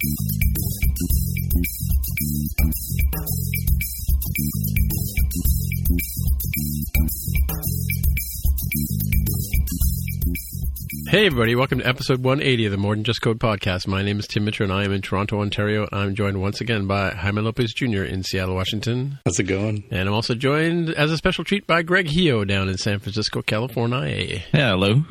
Hey, everybody, welcome to episode 180 of the More Than Just Code podcast. My name is Tim Mitchell, and I am in Toronto, Ontario. I'm joined once again by Jaime Lopez Jr. in Seattle, Washington. How's it going? And I'm also joined as a special treat by Greg Heo down in San Francisco, California. Yeah, hello.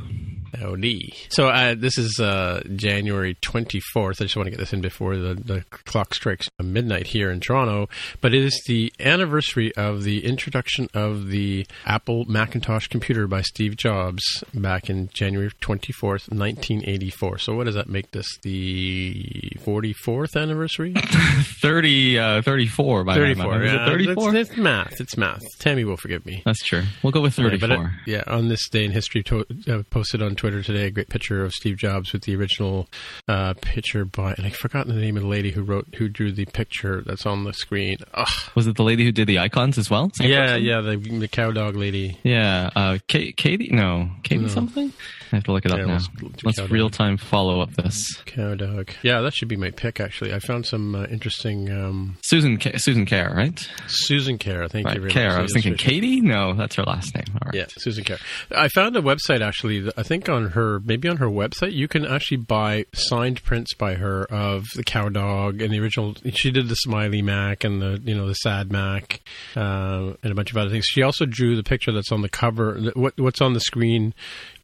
Howdy. So uh, this is uh, January 24th. I just want to get this in before the, the clock strikes midnight here in Toronto. But it is the anniversary of the introduction of the Apple Macintosh computer by Steve Jobs back in January 24th, 1984. So what does that make this? The 44th anniversary? 30, uh, 34 by 34. my math. Is it yeah. 34? It's, it's math. It's math. Tammy will forgive me. That's true. We'll go with 34. Yeah, but, uh, yeah, on this day in history, to- uh, posted on Twitter today a great picture of Steve Jobs with the original uh, picture by, and I've forgotten the name of the lady who wrote, who drew the picture that's on the screen. Ugh. Was it the lady who did the icons as well? Same Yeah, person? yeah, the, the cow dog lady. Yeah. Uh, Ka- Katie? No. Katie No. something? I have to look it up Yeah, now. let's- Let's real time follow up this. Cow dog. Yeah, that should be my pick, actually. I found some uh, interesting. Um, Susan Ca- Susan Kare, right? Susan Kare, thank you very Kare. much. I was thinking Katie? No, that's her last name. All right. Yeah, Susan Kare. I found a website actually. that I think on her, maybe on her website, you can actually buy signed prints by her of the cow dog and the original. She did the smiley Mac and the you know the sad Mac uh, and a bunch of other things. She also drew the picture that's on the cover. What, what's on the screen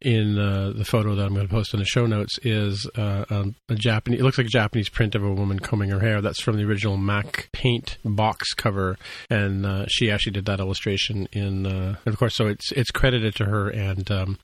in uh, the photo that I'm going to post in the show notes is uh, um, a Japanese. It looks like a Japanese print of a woman combing her hair. That's from the original Mac Paint box cover, and uh, she actually did that illustration in. Uh, and of course, so it's it's credited to her and. Um,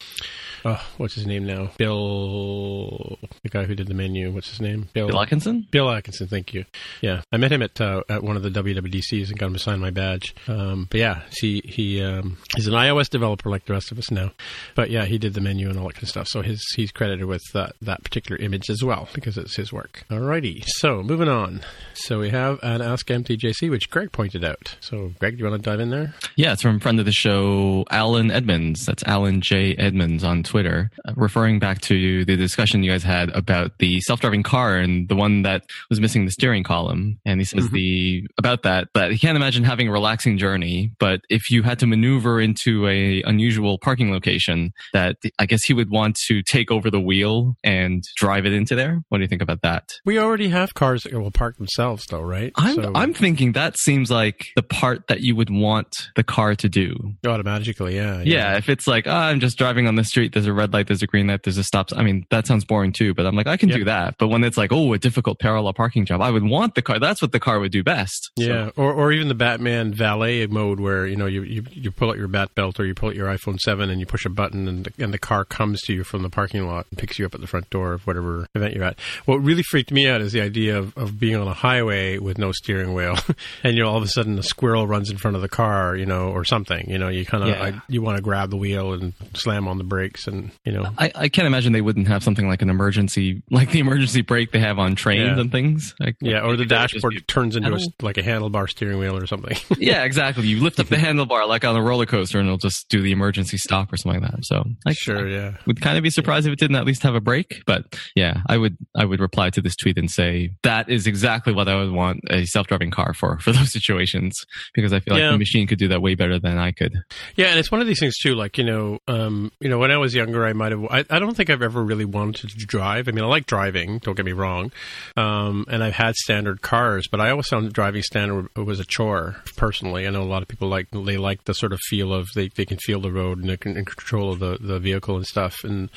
Oh, what's his name now? Bill, the guy who did the menu. What's his name? Bill Atkinson? Bill Atkinson, thank you. Yeah, I met him at uh, at one of the WWDCs and got him to sign my badge. Um, but yeah, he he um, he's an iOS developer like the rest of us now. But yeah, he did the menu and all that kind of stuff. So his he's credited with that that particular image as well because it's his work. Alrighty, so moving on. So we have an Ask MTJC, which Greg pointed out. So Greg, do you want to dive in there? Yeah, it's from a friend of the show, Alan Edmonds. That's Alan J. Edmonds on Twitter, referring back to the discussion you guys had about the self-driving car and the one that was missing the steering column. And he says mm-hmm. the about that that he can't imagine having a relaxing journey, but if you had to maneuver into a unusual parking location, that I guess he would want to take over the wheel and drive it into there. What do you think about that? We already have cars that will park themselves, though, right? I'm So- I'm thinking that seems like the part that you would want the car to do. automatically, yeah, Yeah, if it's like, oh, I'm just driving on the street, there's a red light, there's a green light, there's a stop. I mean, that sounds boring too, but I'm like, I can do that. But when it's like, oh, a difficult parallel parking job, I would want the car. That's what the car would do best. So- Yeah, or or even the Batman valet mode where you know you, you you pull out your bat belt or you pull out your iPhone seven and you push a button and the, and the car comes to you from the parking lot and picks you up at the front door of whatever event you're at. What really freaked me out is the idea of, of being on a highway with no steering wheel and you know all of a sudden a squirrel runs in front of the car, you know, or something. You know, you kind of Yeah. you want to grab the wheel and slam on the brakes and you know. I, I can't imagine they wouldn't have something like an emergency, like the emergency brake they have on trains Yeah. and things. Like, Yeah, or the maybe that would just dashboard be- turns into a, like a handlebar steering wheel or something. yeah, exactly. You lift up the handlebar like on a roller coaster, and it'll just do the emergency stop or something like that. So, I sure, yeah. would kind of be surprised if it didn't at least have a brake. But yeah, I would I would reply to this tweet and say that is exactly what I would want a self driving car for for those situations because I feel like Yeah. the machine could do that way better than I could. Yeah, and it's one of these things too. Like you know, um, you know, when I was younger, I might have. I, I don't think I've ever really wanted to drive. I mean, I like driving. Don't get me wrong. Um, and I've had standard cars, but I always found driving standard was a chore. Personally, I know a lot of people like they like the sort of feel of they, they can feel the road and they can in control of the, the vehicle and stuff. And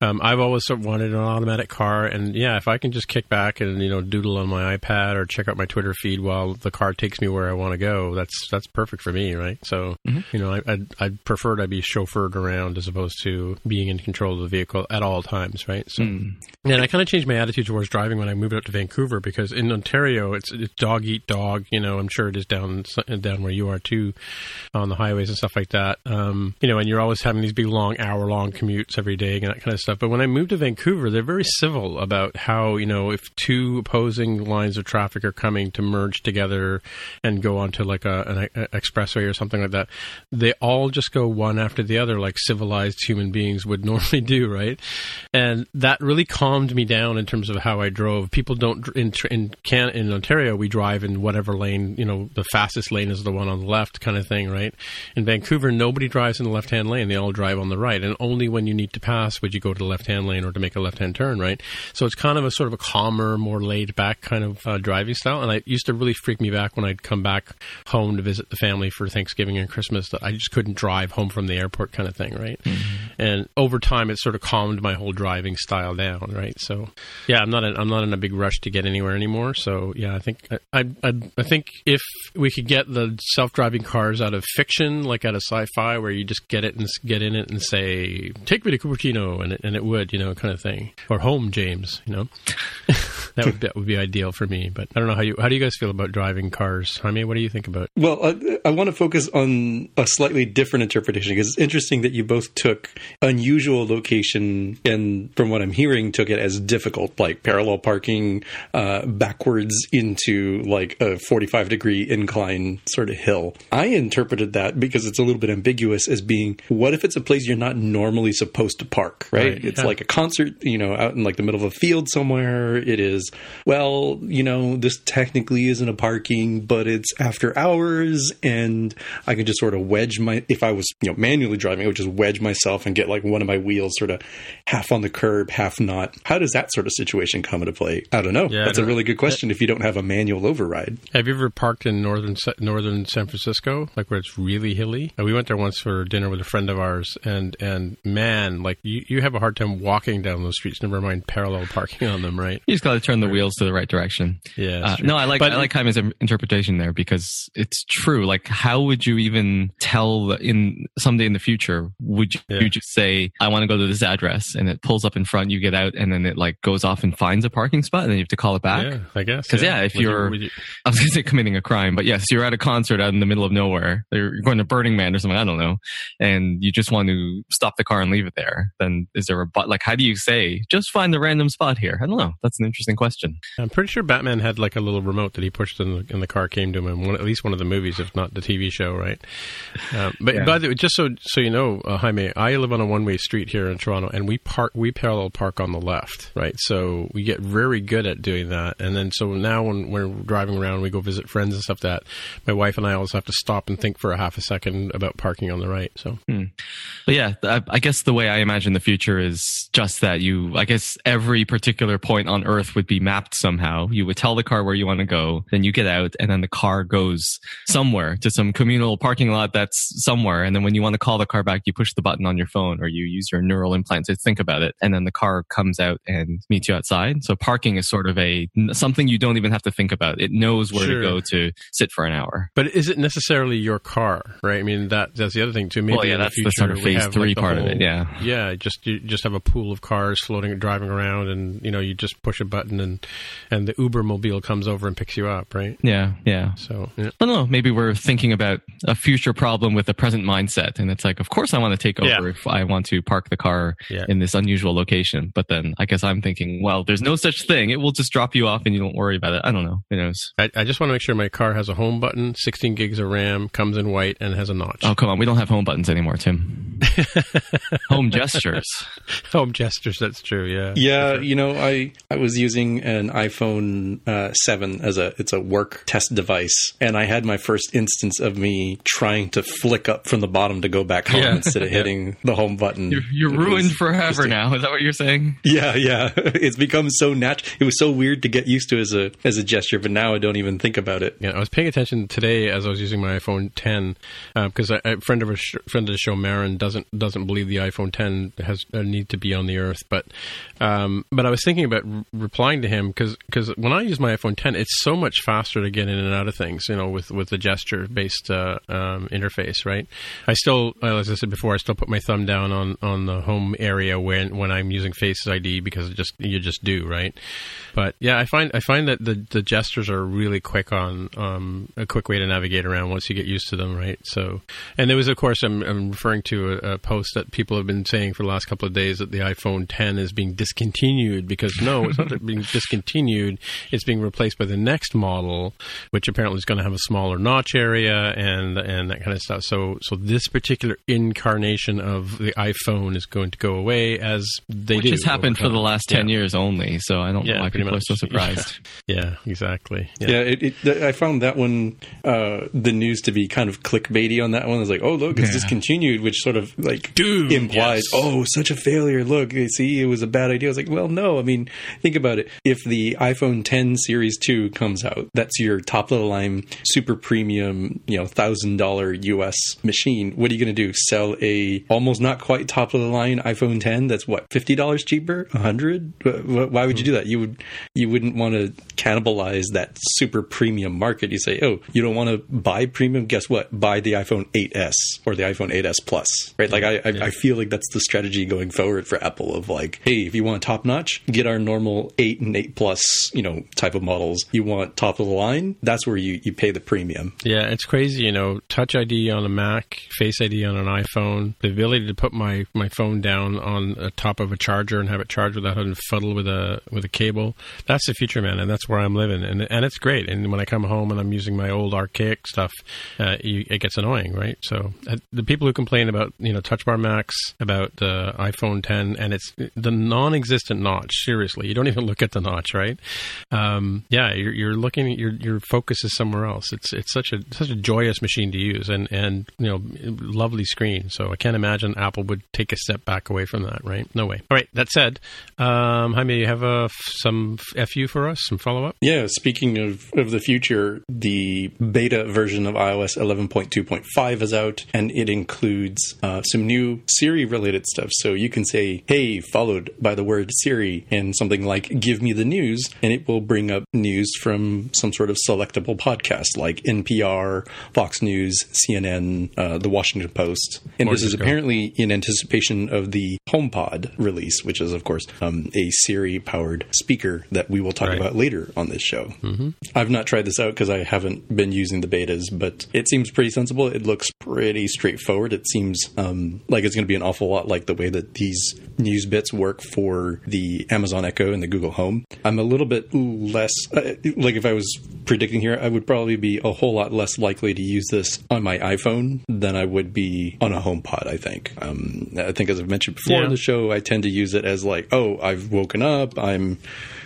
um, I've always sort of wanted an automatic car. And yeah, if I can just kick back and you know doodle on my iPad or check out my Twitter feed while the car takes me where I want to go, that's that's perfect for me, right? So you know, I, I'd, I'd prefer to be chauffeured around as opposed to being in control of the vehicle at all times, right? So, and I kind of changed my attitude towards driving when I moved out to Vancouver because in Ontario, it's, it's dog eat dog. You know, I'm sure it is down down where you are too, on the highways and stuff like that. Um, you know, and you're always having these big long hour long commutes every day and that kind of stuff. But when I moved to Vancouver, they're very civil about how you know if two opposing lines of traffic are coming to merge together and go onto like a, an a- expressway or something like that, they all just go one after the other like civilized human beings would normally do, right? And that really calmed me down in terms of how I drove. People don't in in can in Ontario we drive in whatever lane you know the fastest lane is the one on the left kind of thing, right? In Vancouver, nobody drives in the left hand lane; they all drive on the right, and only when you need to pass would you go to the left hand lane or to make a left hand turn, right? So it's kind of a sort of a calmer, more laid back kind of uh, driving style, and it used to really freak me back when I'd come back home to visit the family for Thanksgiving and Christmas that I just couldn't drive home from the airport kind of thing, right? And over time, it sort of calmed my whole driving style down, right? So, yeah, I'm not in, I'm not in a big rush to get anywhere anymore. So, yeah, I think I I, I, I think if we could get the self driving cars out of fiction, like out of sci-fi, where you just get it and get in it and say, "Take me to Cupertino," and it, and it would, you know, kind of thing, or "Home, James," you know, that would be, that would be ideal for me. But I don't know how you how do you guys feel about driving cars? Jaime, what do you think about? Well, I, I want to focus on a slightly different interpretation because it's interesting that you both took unusual location and, from what I'm hearing, took it as difficult, like parallel parking uh, backwards into like a 45 degree incline sort of hill. I interpreted that because it's a little bit ambiguous as being what if it's a place you're not normally supposed to park, right? Right, it's yeah. like a concert, you know, out in like the middle of a field somewhere. It is, well, you know, this technically isn't a parking, but it's after hours, and I can just sort of wedge my. If I was, you know, manually driving, I would just wedge myself and get like one of my wheels sort of half on the curb, half not. How does that sort of situation come into play? I don't know. Yeah, That's I a don't- really good question. If you don't have a manual override, Have you ever parked in northern northern San Francisco, like where it's really hilly? We went there once for dinner with a friend of ours, and and man, like you, you have a hard time walking down those streets. Never mind parallel parking on them, right? You just got to turn the wheels to the right direction. Yeah, Uh, no, I like But- I like im- interpretation there because it's true. Like, how would you even tell in someday in the future? Would you, Yeah. you just say, "I want to go to this address," and it pulls up in front, you get out, and then it like goes off and finds a parking spot, and then you have to call it back? Yeah, I guess. 'Cause, yeah, if Would you- you're- would you- I was going to say committing a crime, but yes, you're at a concert out in the middle of nowhere. You're going to Burning Man or something. I don't know, and you just want to stop the car and leave it there. Then is there a but? Like, how do you say just find the random spot here? I don't know. That's an interesting question. I'm pretty sure Batman had like a little remote that he pushed in the, and the car came to him in one, at least one of the movies, if not the TV show, right? Um, but Yeah. by the way, just so so you know, uh, Jaime, I live on a one way street here in Toronto, and we park we parallel park on the left, right? So we get very good at doing that, and then so now when we're driving around, we go visit friends and stuff. That my wife and I always have to stop and think for a half a second about parking on the right. So But yeah, I, I guess the way I imagine the future is just that you, I guess every particular point on Earth would be mapped somehow. You would tell the car where you want to go, then you get out, and then the car goes somewhere to some communal parking lot that's somewhere. And then when you want to call the car back, you push the button on your phone or you use your neural implant to think about it. And then the car comes out and meets you outside. So parking is sort of a something you don't even have to think about. It knows where Sure. to go to sit for an hour. But is it necessarily your car, right? I mean, that that's the other thing too. Maybe Well, yeah, in the that's the sort of phase have, three like, part of it, yeah. yeah. Just you just have a pool of cars floating, driving around, and you know, you just push a button button and and the Uber mobile comes over and picks you up, right? Yeah, yeah. So yeah. I don't know. Maybe we're thinking about a future problem with the present mindset, and it's like, of course, I want to take over Yeah. if I want to park the car Yeah. in this unusual location. But then I guess I'm thinking, well, there's no such thing. It will just drop you off, and you don't worry about it. I don't know. Who knows? I, I just want to make sure my car has a home button, 16 gigs of RAM, comes in white, and has a notch. Oh, come on. We don't have home buttons anymore, Tim. home gestures. Home gestures. That's true. Yeah. Yeah, you know, I I was using an iPhone uh, seven as a it's a work test device, and I had my first instance of me trying to flick up from the bottom to go back home Yeah. instead of Yeah. hitting the home button. You're, you're ruined forever a- now. Is that what you're saying? Yeah, yeah. It's become so natural. It was so weird to get used to as a as a gesture, but now I don't even think about it. Yeah, I was paying attention today as I was using my iPhone 10 because a, a friend of a sh- friend of the show, Marin, doesn't doesn't believe the iPhone 10 has a need to be on the Earth. But um, but I was thinking about re- replying to him because because when I use my iPhone 10, it's so much faster to get in and out of things. You know, with with the gesture based uh, um, interface, right? I still, as I said before, I still put my thumb down on on the home area when when I'm using Face ID because just you just do, right? But yeah, I find I find that the the gestures are really quick on um, a quick way to navigate around once you get used to them, right? So, and there was of course I'm, I'm referring to a, a post that people have been saying for the last couple of days that the iPhone 10 is being discontinued because no, it's not being discontinued; it's being replaced by the next model, which apparently is going to have a smaller notch area and and that kind of stuff. So, so this particular incarnation of the iPhone is going to go away as they Which do. has happened for the last 10 Yeah. years only. So I don't Yeah, know why pretty people much. are so surprised. Yeah, exactly. Yeah, it, it, I found that one, uh, the news to be kind of clickbaity on that one. It's like, oh, look, it's Yeah. discontinued, which sort of like Dude, implies, yes. oh, such a failure. Look, you see, it was a bad idea. I was like, well, no. I mean, think about it. If the iPhone 10 Series 2 comes out, that's your top of the line, super premium, you know, thousand dollar US machine. What are you going to do? Sell a almost not quite top of the line iPhone 10 that's what fifty dollars cheaper, a hundred? Wh- Why would you do that? You would you wouldn't want to cannibalize that super premium market. You say, oh, you don't want to buy premium? Guess what? Buy the iPhone 8s or the iPhone 8s Plus, right? Like I, I, I feel like that's the strategy going forward for Apple of like, hey, if you want top notch, get our normal 8 and 8 Plus, you know, type of models. You want top of the line? That's where you you pay the premium. Yeah, it's crazy, you know, Touch ID on a Mac, Face ID on an iPhone, the ability to put my, my phone down on the top of a charger and have it charge without having to fuddle with a with a cable. That's the future, man, and that's where I'm living, and and it's great. And when I come home and I'm using my old archaic stuff, uh, you, it gets annoying, right? So uh, the people who complain about you know Touch Bar Max, about the iPhone 10, and it's the non-existent notch. Seriously, you don't even look at notch, right? Um, yeah, you're, you're looking. At your your focus is somewhere else. It's it's such a such a joyous machine to use, and and you know, lovely screen. So I can't imagine Apple would take a step back away from that, right? No way. All right. That said, um, Jaime, you have f- some fu for us, some follow up. Yeah, speaking of, of the future, the beta version of iOS 11.2.5 is out, and it includes uh, some new Siri related stuff. So you can say, hey, followed by the word Siri, and something like, give me the news, and it will bring up news from some sort of selectable podcast like NPR, Fox News, CNN, uh, The Washington Post. And this is apparently in anticipation of the HomePod release, which is, of course, um, a Siri powered speaker that we will talk Right. about later on this show. Mm-hmm. I've not tried this out because I haven't been using the betas, but it seems pretty sensible. It looks pretty straightforward. It seems um, like it's going to be an awful lot like the way that these news bits work for the Amazon Echo and the Google Home. I'm a little bit less, uh, like if I was predicting here, I would probably be a whole lot less likely to use this on my iPhone than I would be on a HomePod, I think. Um, I think, as I've mentioned before Yeah. in the show, I tend to use it as like, oh, I've woken up, I'm,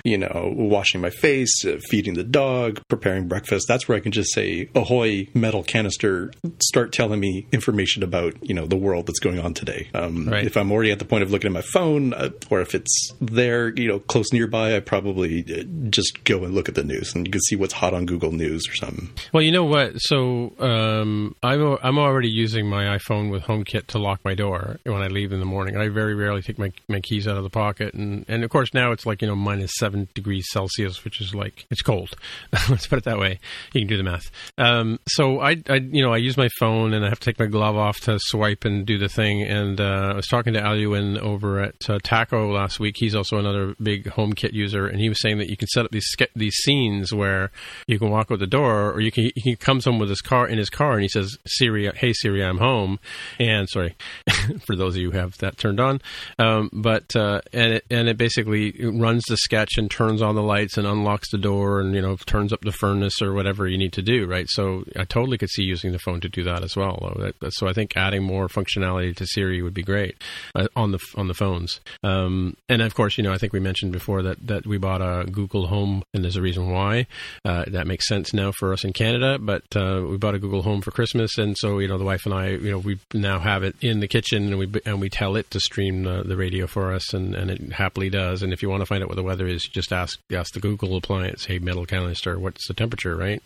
you know, washing my face, uh, feeding the dog, preparing breakfast. That's where I can just say, ahoy, metal canister, start telling me information about, you know, the world that's going on today. Um, Right. If I'm already at the point of looking at my phone, uh, or if it's there, you know, close nearby, I probably uh, just go and look at the news and you can see what's hot on Google News or something. Well, you know what? So um, I'm I'm already using my iPhone with HomeKit to lock my door when I leave in the morning. I very rarely take my, my keys out of the pocket, and and of course now it's like you know minus seven degrees Celsius, which is like it's cold. Let's put it that way. You can do the math. Um, so I, I you know I use my phone and I have to take my glove off to swipe and do the thing. And uh, I was talking to Aluin over at uh, Taco last week. He's also another big HomeKit user, and he was saying that you can set up these these scenes where you can walk out the door, or you can he comes home with his car in his car, and he says, "Siri, hey Siri, I'm home," and sorry for those of you who have that turned on, um, but uh, and it and it basically runs the sketch and turns on the lights and unlocks the door and you know turns up the furnace or whatever you need to do, right? So I totally could see using the phone to do that as well. So I think adding more functionality to Siri would be great uh, on the on the phones. Um, and of course, you know, I think we mentioned before that that we bought a Google Home, and there's a reason why. Uh, that makes sense now for us in Canada. But uh, we bought a Google Home for Christmas, and so you know, the wife and I, you know, we now have it in the kitchen, and we and we tell it to stream the, the radio for us, and, and it happily does. And if you want to find out what the weather is, just ask ask the Google appliance, hey, metal canister, what's the temperature, right?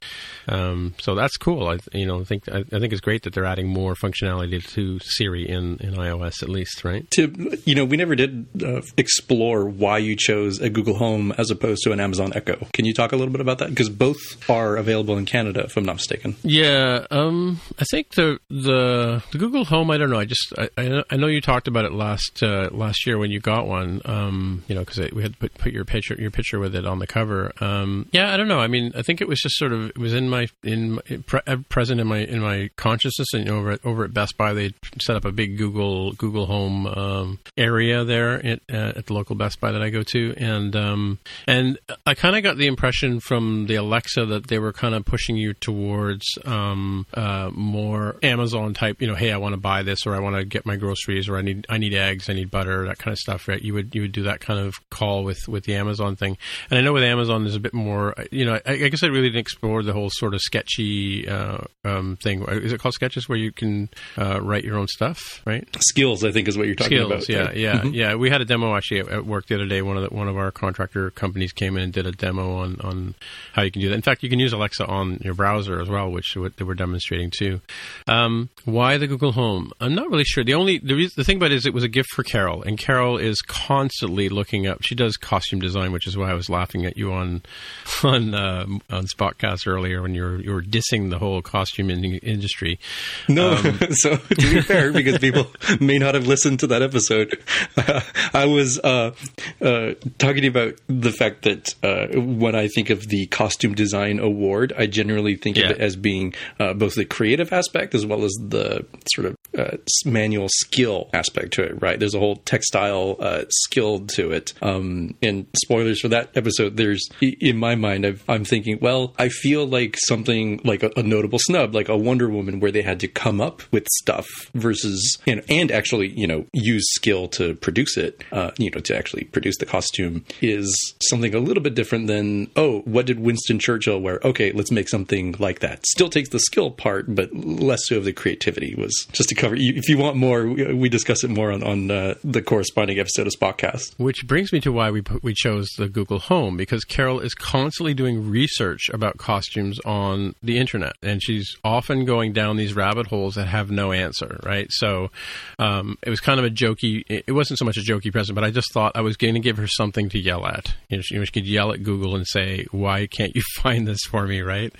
Um, so that's cool. I you know think I, I think it's great that they're adding more functionality to Siri in in iOS at least, right? To you know, we never did uh, explore why you chose a Google Home as opposed to an Amazon Echo. Can you talk a little bit about that? Because both are available in Canada, if I'm not mistaken. Yeah, um, I think the, the the Google Home. I don't know. I just I, I know you talked about it last uh, last year when you got one. Um, you know, because we had to put, put your picture your picture with it on the cover. Um, yeah, I don't know. I mean, I think it was just sort of it was in my in my, pre- present in my in my consciousness. And over at over at Best Buy, they set up a big Google Google Home um, area there at, uh, at the local Best Buy that I go to, and um, and I kind of got the impression from the Alexa that they were kind of pushing you towards um, uh, more Amazon type. You know, hey, I want to buy this, or I want to get my groceries, or I need I need eggs, I need butter, that kind of stuff. Right? You would you would do that kind of call with with the Amazon thing, and I know with Amazon there's a bit more. You know, I, I guess I really didn't explore the whole sort of sketchy uh, um, thing. Is it called sketches where you can uh, write your own stuff? Right? Skills, I think, is what you're talking Skills, about. Yeah, right? yeah, Mhm. yeah. We had a demo actually at, at work the other day. One of the, one of our contractor companies came in and did a demo on, on how you can do that. In fact, you can use Alexa on your browser as well, which they were demonstrating too. Um, why the Google Home? I'm not really sure. The only the, reason, the thing about it is it was a gift for Carol, and Carol is constantly looking up. She does costume design, which is why I was laughing at you on on uh, on Spotcast earlier when you were you were dissing the whole costume in, industry. No, Um, so to be fair, because people may not have listened to that episode, I was uh, uh, talking about the fact that uh, when I think of the costume design award, I generally think Yeah. of it as being uh, both the creative aspect as well as the sort of uh, manual skill aspect to it. Right? There's a whole textile uh, skill to it. Um, and spoilers for that episode. There's in my mind, I've, I'm thinking, well, I feel like something like a, a notable snub, like a Wonder Woman, where they had to come up with stuff versus know, and actually you know use skill to produce it. Uh, you know, to actually produce the costume is something a little bit different than oh, what did Winston Churchill wear? Okay, let's make something like that. Still takes the skill part, but less so of the creativity. Was just to cover. If you want more, we, we discuss it more on on uh, the corresponding episode of Spotcast. Which brings me to why we we chose the Google Home because Carol is constantly doing research about costumes on the internet, and she's often going down these rabbit holes that have no answer. Right, so um, it was kind of a jokey. It wasn't so much a jokey present, but I just thought I was going to give her something to yell at. You know, she, you know, she could yell at Google and say, "Why can't you find this for me?" Right,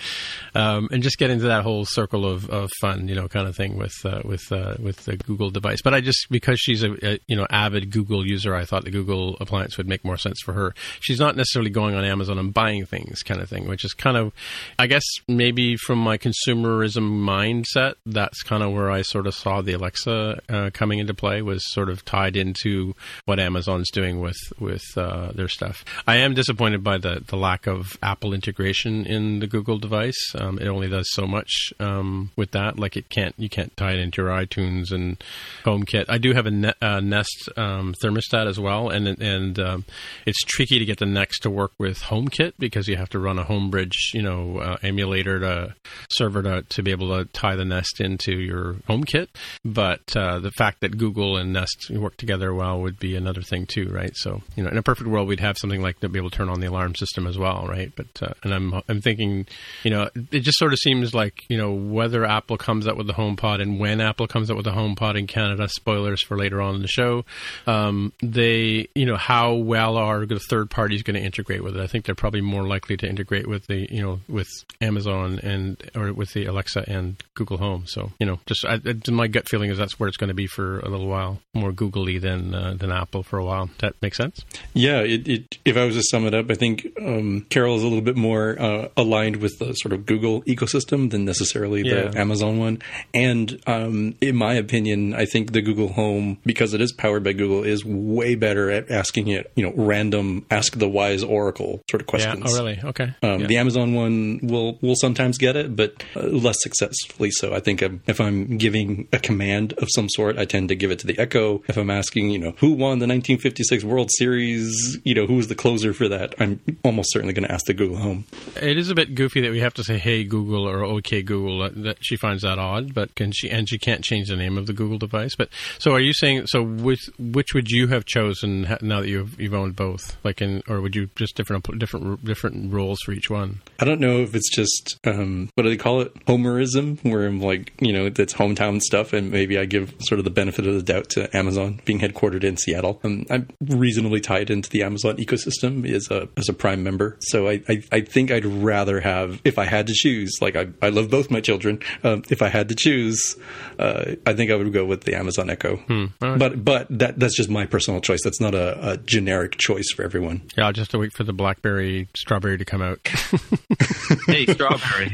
um, and just get into that whole circle of, of fun, you know, kind of thing with uh, with uh, with the Google device. But I just because she's a, a you know avid Google user, I thought the Google appliance would make more sense for her. She's not necessarily going on Amazon and buying things, kind of thing, which is kind of, I guess, maybe from my consumerism mindset, that's kind of where I sort of saw the Alexa uh, coming into play. Was sort of tied into what Amazon's doing with with uh, their stuff. I am disappointed by the the lack of Apple integration in the Google device. Um, it only does so much um, with that. Like it can't you can't tie it into your iTunes and HomeKit. I do have a ne- uh, Nest um, thermostat as well, and and um, it's tricky to get the Nest to work with HomeKit because you have to run a Homebridge, you know, uh, emulator to server to to be able to tie the Nest into your HomeKit. But uh, the fact that Google and Nest work together well would be another thing too, right? So you know, in a perfect world, we'd have something like to be able to turn on the alarm system as well, right? But uh, and I'm I'm thinking, you know, it just sort of seems like you know whether Apple comes out with the HomePod and when Apple comes out with the HomePod in Canada. Spoilers for later on in the show. Um, they, you know, how well are the third party is going to integrate with it? I think they're probably more likely to integrate with the, you know, with Amazon and or with the Alexa and Google Home. So, you know, just I, my gut feeling is that's where it's going to be for a little while, more googly than uh, than Apple for a while. Does that make sense? Yeah. It, it, if I was to sum it up, I think um, Carol is a little bit more uh, aligned with the sort of Google ecosystem than necessarily the Yeah. Amazon one. And um, in my opinion, I think the Google Home, because it is powered by Google, is way better at asking it, you know, random, ask the wise oracle sort of questions. Yeah. Oh, really? Okay. Um, Yeah. The Amazon one will will sometimes get it, but uh, less successfully. So I think um, if I'm giving a command of some sort, I tend to give it to the Echo. If I'm asking, you know, who won the 1956 World Series, you know, who was the closer for that, I'm almost certainly going to ask the Google Home. It is a bit goofy that we have to say "Hey Google" or "Okay Google." That, that she finds that odd, but can she? And she can't change the name of the Google device. But so, are you saying? So, which which would you have chosen now that you've you've owned both? Like, in or would you just different different different roles for each one? I don't know if it's just um, what do they call it, Homerism, where I'm like, you know, it's hometown stuff, and maybe I give sort of the benefit of the doubt to Amazon being headquartered in Seattle. Um, I'm reasonably tied into the Amazon ecosystem as a as a Prime member, so I I, I think I'd rather have, if I had to choose, like I I love both my children. Um, if I had to choose, uh, I think I would go with the Amazon Echo. But but that that's just my personal choice. That's not a, a generic choice for everyone. Yeah, I'll just to wait for the BlackBerry strawberry to come out. hey, strawberry.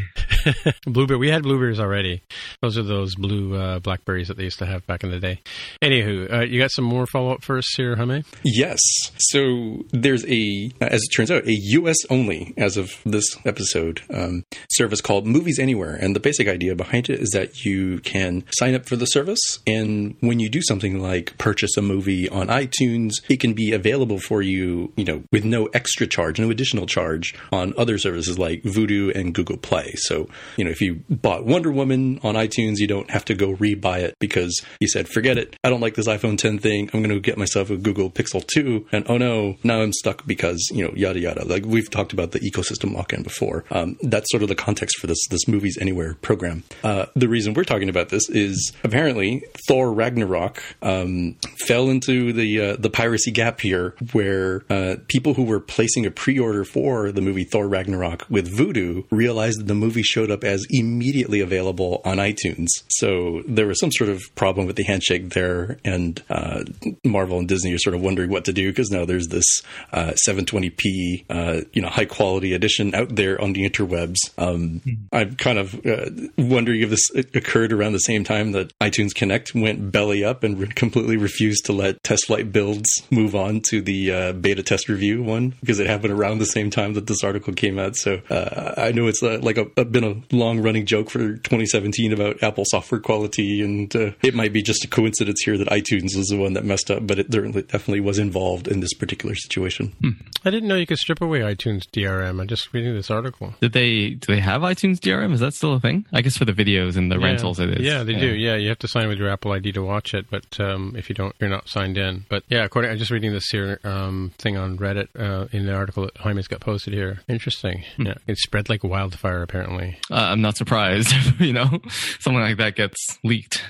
Blueberry. We had blueberries already. Those are those blue uh, blackberries that they used to have back in the day. Anywho, uh, you got some more follow up for us here, Hame? Yes. So there's a, as it turns out, a US only, as of this episode, um, service called Movies Anywhere. And the basic idea behind it is that you can sign up for the service. And when you do something like purchase a movie on iTunes, it can be available for you, you know, with no extra charge, no additional charge on other services like Vudu and Google Play. So, you know, if you bought Wonder Woman on iTunes, you don't have to go re-buy it because you said, forget it. I don't like this iPhone 10 thing. I'm going to get myself a Google Pixel 2. And oh no, now I'm stuck because, you know, yada yada. Like we've talked about the ecosystem lock-in before. Um, that's sort of the context for this, this Movies Anywhere program. Uh, the reason we're talking about this is apparently Thor Ragnarok um, fell into the uh, the piracy gap here, where uh, people who were placing a pre-order for the movie Thor Ragnarok with Vudu realized that the movie showed up as immediately available on iTunes. So there was some sort of problem with the handshake there, and uh, Marvel and Disney are sort of wondering what to do because now there's this uh, 720p, uh, you know, high quality edition out there on the interwebs. Um, I'm kind of uh, wondering if this occurred around the same time that iTunes Connect went belly up and re- completely refused to let test flight builds move on to the uh, beta test review one because it happened around the same time that this article came out. So uh, I know it's uh, like a, a- been a long running joke for 2017 about Apple software quality, and uh, it might be just a coincidence here that iTunes was the one that messed up, but it certainly- definitely was involved in this particular situation. I didn't know you could strip away iTunes DRM. I'm just reading this article. Did they do they have iTunes DRM? Is that still a thing? I guess for the videos and the rentals, it is. Yeah, they do. Yeah, you have to sign with your Apple ID to watch it, but um, if you don't, you're not signed in. But yeah, according, I'm just reading this here um, thing on Reddit uh, in the article that Jaime's got posted here. Interesting. Yeah, it spread like wildfire apparently. Uh, I'm not surprised. you know, something like that gets leaked.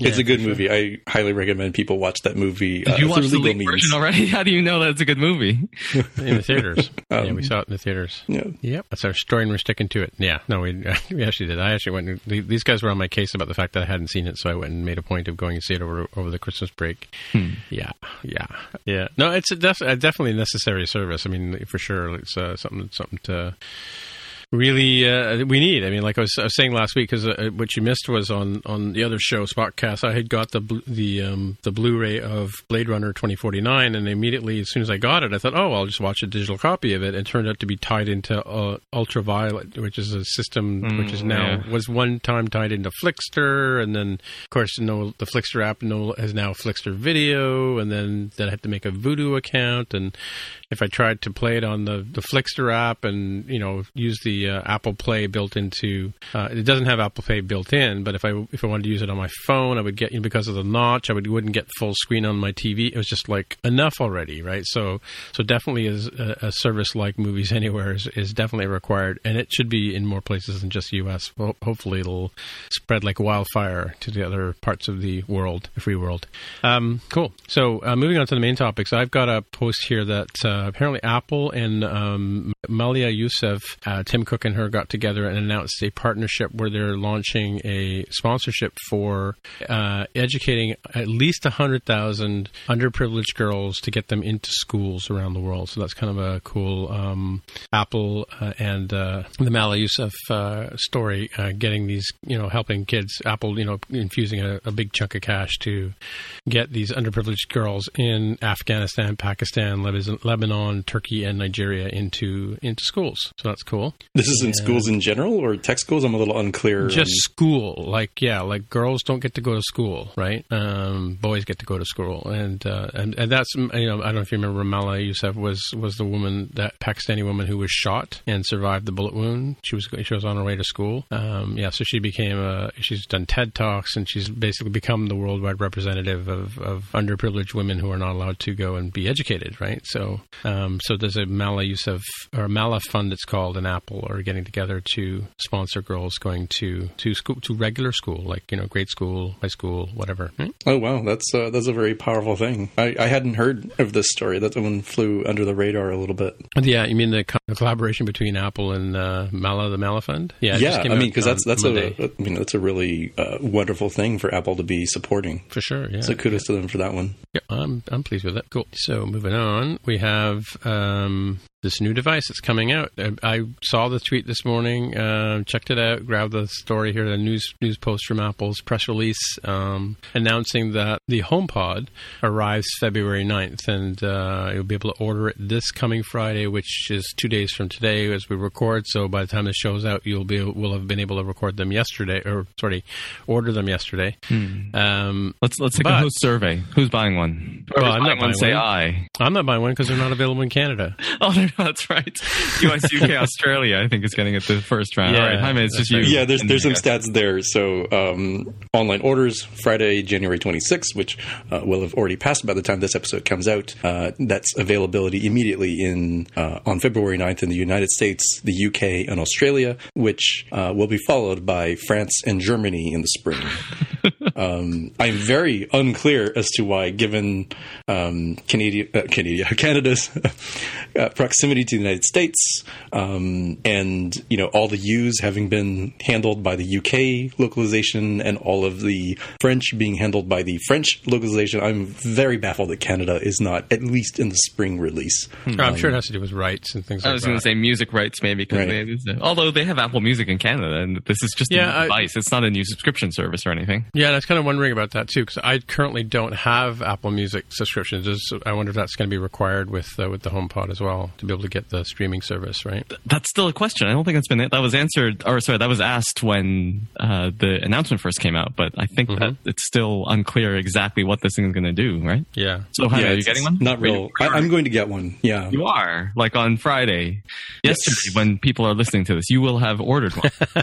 It's a good for sure. movie. I highly recommend people watch that movie. Did you uh, watch the legal leaked means. version already? How do you know that it's a good movie? in the theaters. yeah, Um, we saw it in the theaters. Yeah. Yep, that's our story, and we're sticking to it. Yeah, no, we we actually did. I actually went. These guys were on my case about the fact that I hadn't seen it, so I went and made a point of going to see it over over the Christmas break. Yeah, yeah, yeah. No, it's a, def- a definitely necessary service. I mean, for sure, it's uh, something something to really uh, we need. I mean, like I was, I was saying last week, because uh, what you missed was on, on the other show, Spotcast. I had got the bl- the um, the Blu-ray of Blade Runner twenty forty nine, and immediately as soon as I got it, I thought, oh, I'll just watch a digital copy of it. And it turned out to be tied into uh, Ultraviolet, which is a system which is now yeah. was one time tied into Flixster, and then of course no the Flixster app no has now Flixster Video, and then then I had to make a Vudu account, and if I tried to play it on the the Flixster app and you know use the the uh, Apple Play built into. Uh, it doesn't have Apple Pay built in, but if I if I wanted to use it on my phone, I would get you know, because of the notch. I would wouldn't get full screen on my TV. It was just like enough already, right? So so definitely is a, a service like Movies Anywhere is, is definitely required, and it should be in more places than just U.S. Ho- hopefully, it'll spread like wildfire to the other parts of the world, the free world. Um, cool. So uh, moving on to the main topics, I've got a post here that uh, apparently Apple and um, Malia Youssef, uh, Tim Cook and her got together and announced a partnership where they're launching a sponsorship for uh, educating at least 100,000 underprivileged girls to get them into schools around the world. So that's kind of a cool um, Apple uh, and uh, the Malia Youssef uh, story, uh, getting these, you know, helping kids, Apple, you know, infusing a, a big chunk of cash to get these underprivileged girls in Afghanistan, Pakistan, Lebanon, Turkey, and Nigeria into into schools. So that's cool. This is in schools in general or tech schools? I'm a little unclear. Just on- school, like yeah, like girls don't get to go to school, right? Um, boys get to go to school, and uh, and and that's you know I don't know if you remember Mala Youssef was was the woman that Pakistani woman who was shot and survived the bullet wound. She was she was on her way to school. Um, yeah, so she became a she's done TED talks and she's basically become the worldwide representative of, of underprivileged women who are not allowed to go and be educated, right? So um, so there's a Mala or Mala Fund it's called and Apple are getting together to sponsor girls going to to school to regular school, like you know grade school, high school, whatever. right? Oh wow, that's uh, that's a very powerful thing. I, I hadn't heard of this story. That one flew under the radar a little bit. Yeah, you mean the, co- the collaboration between Apple and uh, Mala the Mala Fund? Yeah, Yeah, I mean, because that's that's Monday. a I mean that's a really uh, wonderful thing for Apple to be supporting. for sure. Yeah, So kudos to them for that one. Yeah, I'm I'm pleased with it. Cool. So moving on, we have um, this new device that's coming out. I, I saw the tweet this morning, uh, checked it out, grabbed the story here, the news news post from Apple's press release um, announcing that the HomePod arrives February 9th, and uh, you'll be able to order it this coming Friday, which is two days from today as we record. So by the time this show's out, you'll be will have been able to record them yesterday, or sorry, order them yesterday. Um, Let's let's take But- a host survey. Who's buying one? Well, I'm not one, buying say one. I. I'm not buying one because they're not available in Canada. Oh, no, that's right. US, UK, Australia. I think is getting it the first round. Yeah, All right, Jaime, it's just you. that's Yeah, there's there's the some US. stats there. So um, online orders Friday, January 26th, which uh, will have already passed by the time this episode comes out. Uh, that's availability immediately in uh, on February 9th in the United States, the UK, and Australia, which uh, will be followed by France and Germany in the spring. um, I'm very unclear as to why, given um, Canadian, uh, Canada, Canada's uh, proximity to the United States, um, and you know all the U's having been handled by the UK localization, and all of the French being handled by the French localization. I'm very baffled that Canada is not at least in the spring release. I'm sure it has to do with rights and things I like was going to say music rights, maybe, because Right. they, although they have Apple Music in Canada, and this is just Yeah, a I- device. It's not a new subscription service or anything. Yeah, and I was kind of wondering about that too because I currently don't have Apple Music subscriptions. Is- I wonder if that's going to be required with uh, with the HomePod as well to be able to get the streaming service, right? That's still a question. I don't think that's been that was answered, or sorry, that was asked when uh, the announcement first came out. But I think Mm-hmm. that it's still unclear exactly what this thing is going to do. Right? Yeah. So, Jaime, yeah, are you getting one? Not real. I, I'm going to get one. Yeah. You are like on Friday, yesterday when people are listening to this, you will have ordered one.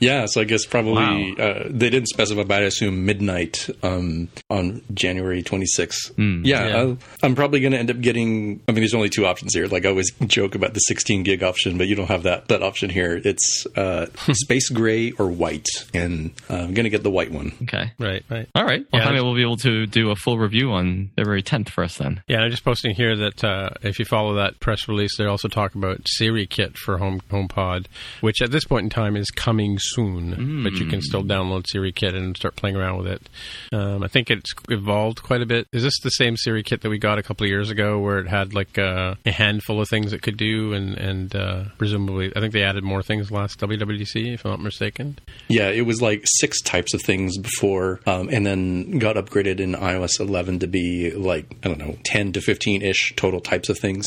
Yeah, so I guess probably Wow. uh, they didn't specify, but I assume midnight um, on January 26th. Hmm. yeah, Yeah. I'll, I'm probably going to end up getting. I mean, there's only two options here. Like I always joke about the 16 gig option, but you don't have that that option here. It's uh, space gray or white, and uh, I'm going to get the white one. okay. Right. Right. All right. Well, Yeah. Jaime will be able to do a full review on February 10th for us then. Yeah, and I'm just posting here that uh, if you follow that press release, they also talk about Siri Kit for Home HomePod, which at this point in time is coming soon, but you can still download Siri Kit and start playing around with it. Um, I think it's evolved quite a bit. Is this the same Siri Kit that we got a couple of years ago, where it had like uh, a handful of things it could do, and and uh, presumably, I think they added more things last WWDC, if I'm not mistaken. Yeah, it was like six types of things before, um, and then got upgraded in iOS 11 to be like I don't know, 10 to 15 ish total types of things.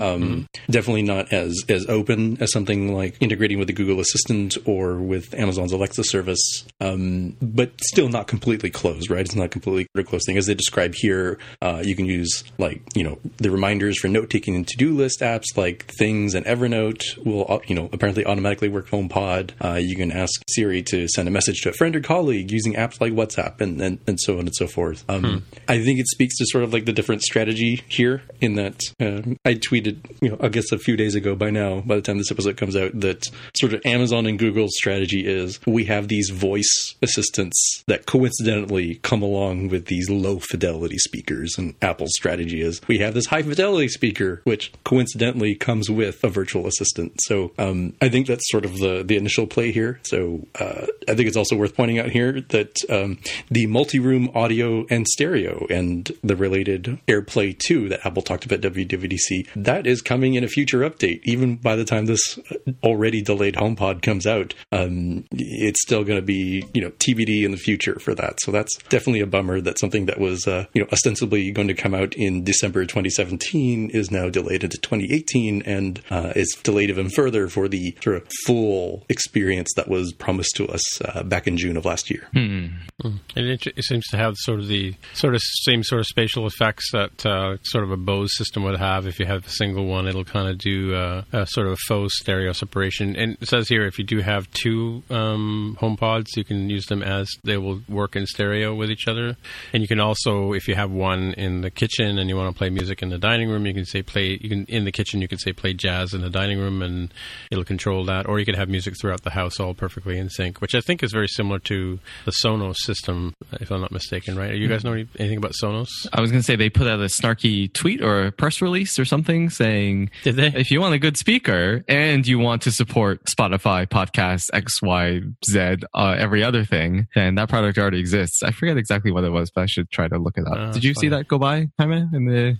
Um, Definitely not as as open as something like integrating with the Google Assistant or with Amazon's Alexa service, um, but still still not completely closed, right? It's not completely closed thing. As they describe here, uh, you can use like, you know, the reminders for note taking and to do list apps like Things and Evernote will, you know, apparently automatically work HomePod. Uh, you can ask Siri to send a message to a friend or colleague using apps like WhatsApp and, and, and so on and so forth. Um, hmm. I think it speaks to sort of like the different strategy here in that uh, I tweeted, you know, I guess a few days ago by now, by the time this episode comes out, that sort of Amazon and Google's strategy is we have these voice assistants that coincidentally come along with these low fidelity speakers. And Apple's strategy is we have this high fidelity speaker, which coincidentally comes with a virtual assistant. So um, I think that's sort of the, the initial play here. So uh, I think it's also worth pointing out here that um, the multi room audio and stereo and the related AirPlay 2 that Apple talked about WWDC, that is coming in a future update. Even by the time this already delayed HomePod comes out, um, it's still going to be, you know, TBD in the future for that. So that's definitely a bummer that something that was, uh, you know, ostensibly going to come out in December 2017 is now delayed into 2018 and uh, is delayed even further for the sort of full experience that was promised to us uh, back in June of last year. Hmm. And it, it, seems to have sort of the sort of same sort of spatial effects that uh, sort of a Bose system would have. If you have a single one, it'll kind of do uh, a sort of a faux stereo separation. And it says here if you do have two um, HomePods, you can use them as they will work in stereo with each other. And you can also, if you have one in the kitchen and you want to play music in the dining room, you can say play. You can in the kitchen, you can say play jazz in the dining room, and it'll control that. Or you could have music throughout the house, all perfectly in sync, which I think is very similar to the Sonos system, if I'm not mistaken. Right? You guys know anything about Sonos? I was going to say they put out a snarky tweet or a press release or something saying, "Did they? If you want a good speaker and you want to support Spotify, podcasts, X, Y, Z, uh, every other thing, then that product already exists." I forget exactly what it was, but I should try to look it up. Uh, Did you funny. see that go by, Jaime, in the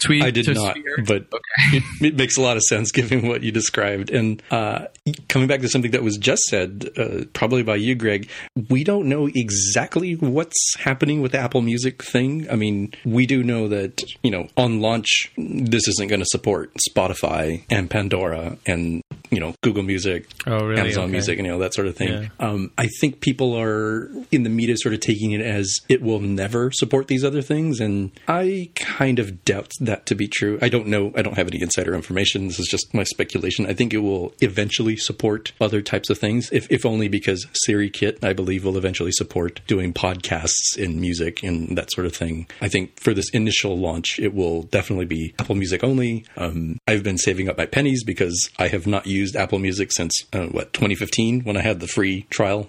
tweet? I did not, Sphere? but okay. it, it, makes a lot of sense given what you described. And uh, coming back to something that was just said, uh, probably by you, Greg, we don't know exactly what's happening with the Apple Music thing. I mean, we do know that you know on launch this isn't going to support Spotify and Pandora and you know Google Music, oh, really? Amazon okay. Music, and you know that sort of thing. Yeah. Um, I think people are in the media sort of taking it as it will never support these other things, and I kind of doubt that to be true. I don't know. I don't have any insider information. This is just my speculation. I think it will eventually support other types of things, if, if only because Siri Kit, I believe, will eventually support doing podcasts in music and that sort of thing. I think for this initial launch, it will definitely be Apple Music only. Um, I've been saving up my pennies because I have not used Apple Music since uh, what 2015 when I had the free trial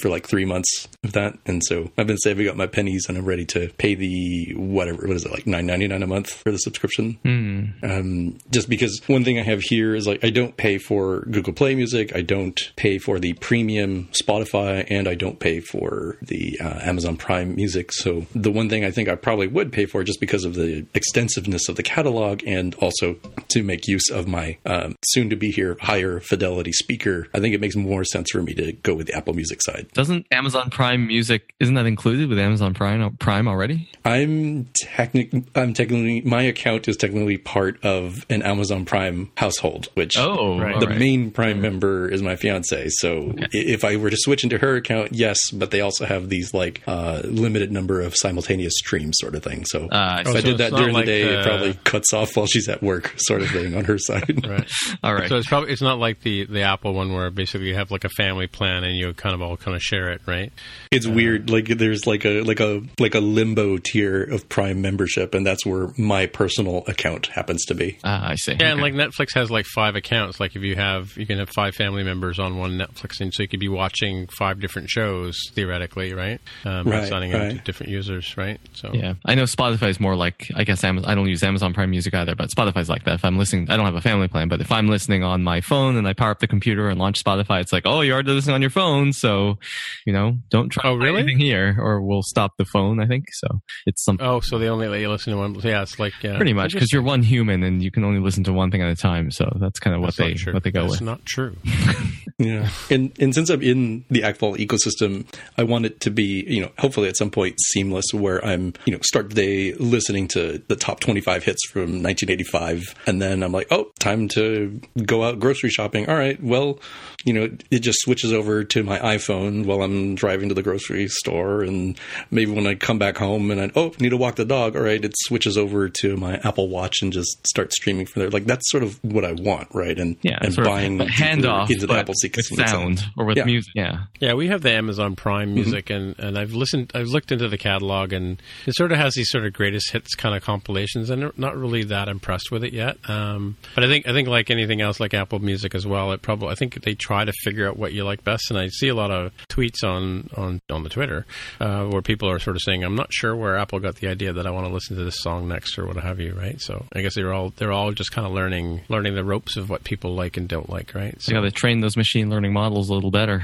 for like three months of that, and so I've been saving up my pennies and I'm ready to pay the whatever what is it like nine ninety nine a month for the subscription. Mm. Um, just because one thing I have here is like I don't pay for Google Play Music, I don't pay for the premium Spotify, and I don't pay for the uh, Amazon Prime Music. So the one thing I think I probably would pay for just because of the extensiveness of the catalog and also to make use of my um, soon to be here higher fidelity speaker, I think it makes more sense for me to go with the Apple Music side. Doesn't Amazon Prime Music isn't that included with Amazon Prime Prime already? I'm technically I'm technically my account is technically part of an Amazon Prime household, which oh, right. the right. main Prime member is my fiance. So okay. if I were to switch into her account, yes, but they also have these like uh, limited number of simultaneous streams, sort of thing. So uh, if so I did that during the day, the... it probably cuts off while she's at work, sort of thing on her side. right. All right. So it's probably it's not like the the Apple one where basically you have like a family plan and you kind of all kind of share it, right? It's uh, weird. Like there's like a like a like a limbo tier of Prime membership, and that's where my personal account happens to be. Ah, I see. Yeah, okay. and like Netflix has like five accounts. Like if you have you can have five family members on one Netflix, and so you could be watching five different shows theoretically, right? Um, right, signing right. up to different users, right? So yeah, I know Spotify is more like I guess Amazon, I don't use Amazon Prime Music either, but Spotify's like that. If I'm listening, I don't have a family plan, but if I'm listening on my phone and I power up the computer and launch Spotify, it's like, oh, you're already listening on your phone, so you know, don't try oh, really? anything here, or we'll stop the phone. I think so. It's some. Oh, so they only let you listen to one. Yeah, it's like uh, pretty much because you're one human and you can only listen to one thing at a time. So that's kind of what they what they go that's with. Not true. Yeah, and and since I'm in the Apple ecosystem, I want it to be you know hopefully at some point seamless where I'm you know start the day listening to the top 25 hits from 1985, and then I'm like, oh, time to go out grocery shopping. All right, well, you know, it just switches over to my iPhone while I'm driving to the grocery store, and maybe when I come back home and I oh need to walk the dog, all right, it switches over to my Apple Watch and just start streaming from there. Like that's sort of what I want, right? And Yeah, and sort of buying handoff into the but Apple with ecosystem sound or with Yeah. music. Yeah. Yeah, we have the Amazon Prime music, and, and I've listened, I've looked into the catalog, and it sort of has these sort of greatest hits kind of compilations, and I'm not really that impressed with it yet. Um, but I think, I think like anything else, like Apple Music as well, it probably, I think they try to figure out what you like best, and I see a lot of tweets on on on the Twitter uh, where people are sort of saying, I'm not sure where Apple got the idea that I want to listen to this song next or what have you, right? So I guess they're all they're all just kind of learning learning the ropes of what people like and don't like, right? So got to train those machine learning models a little better.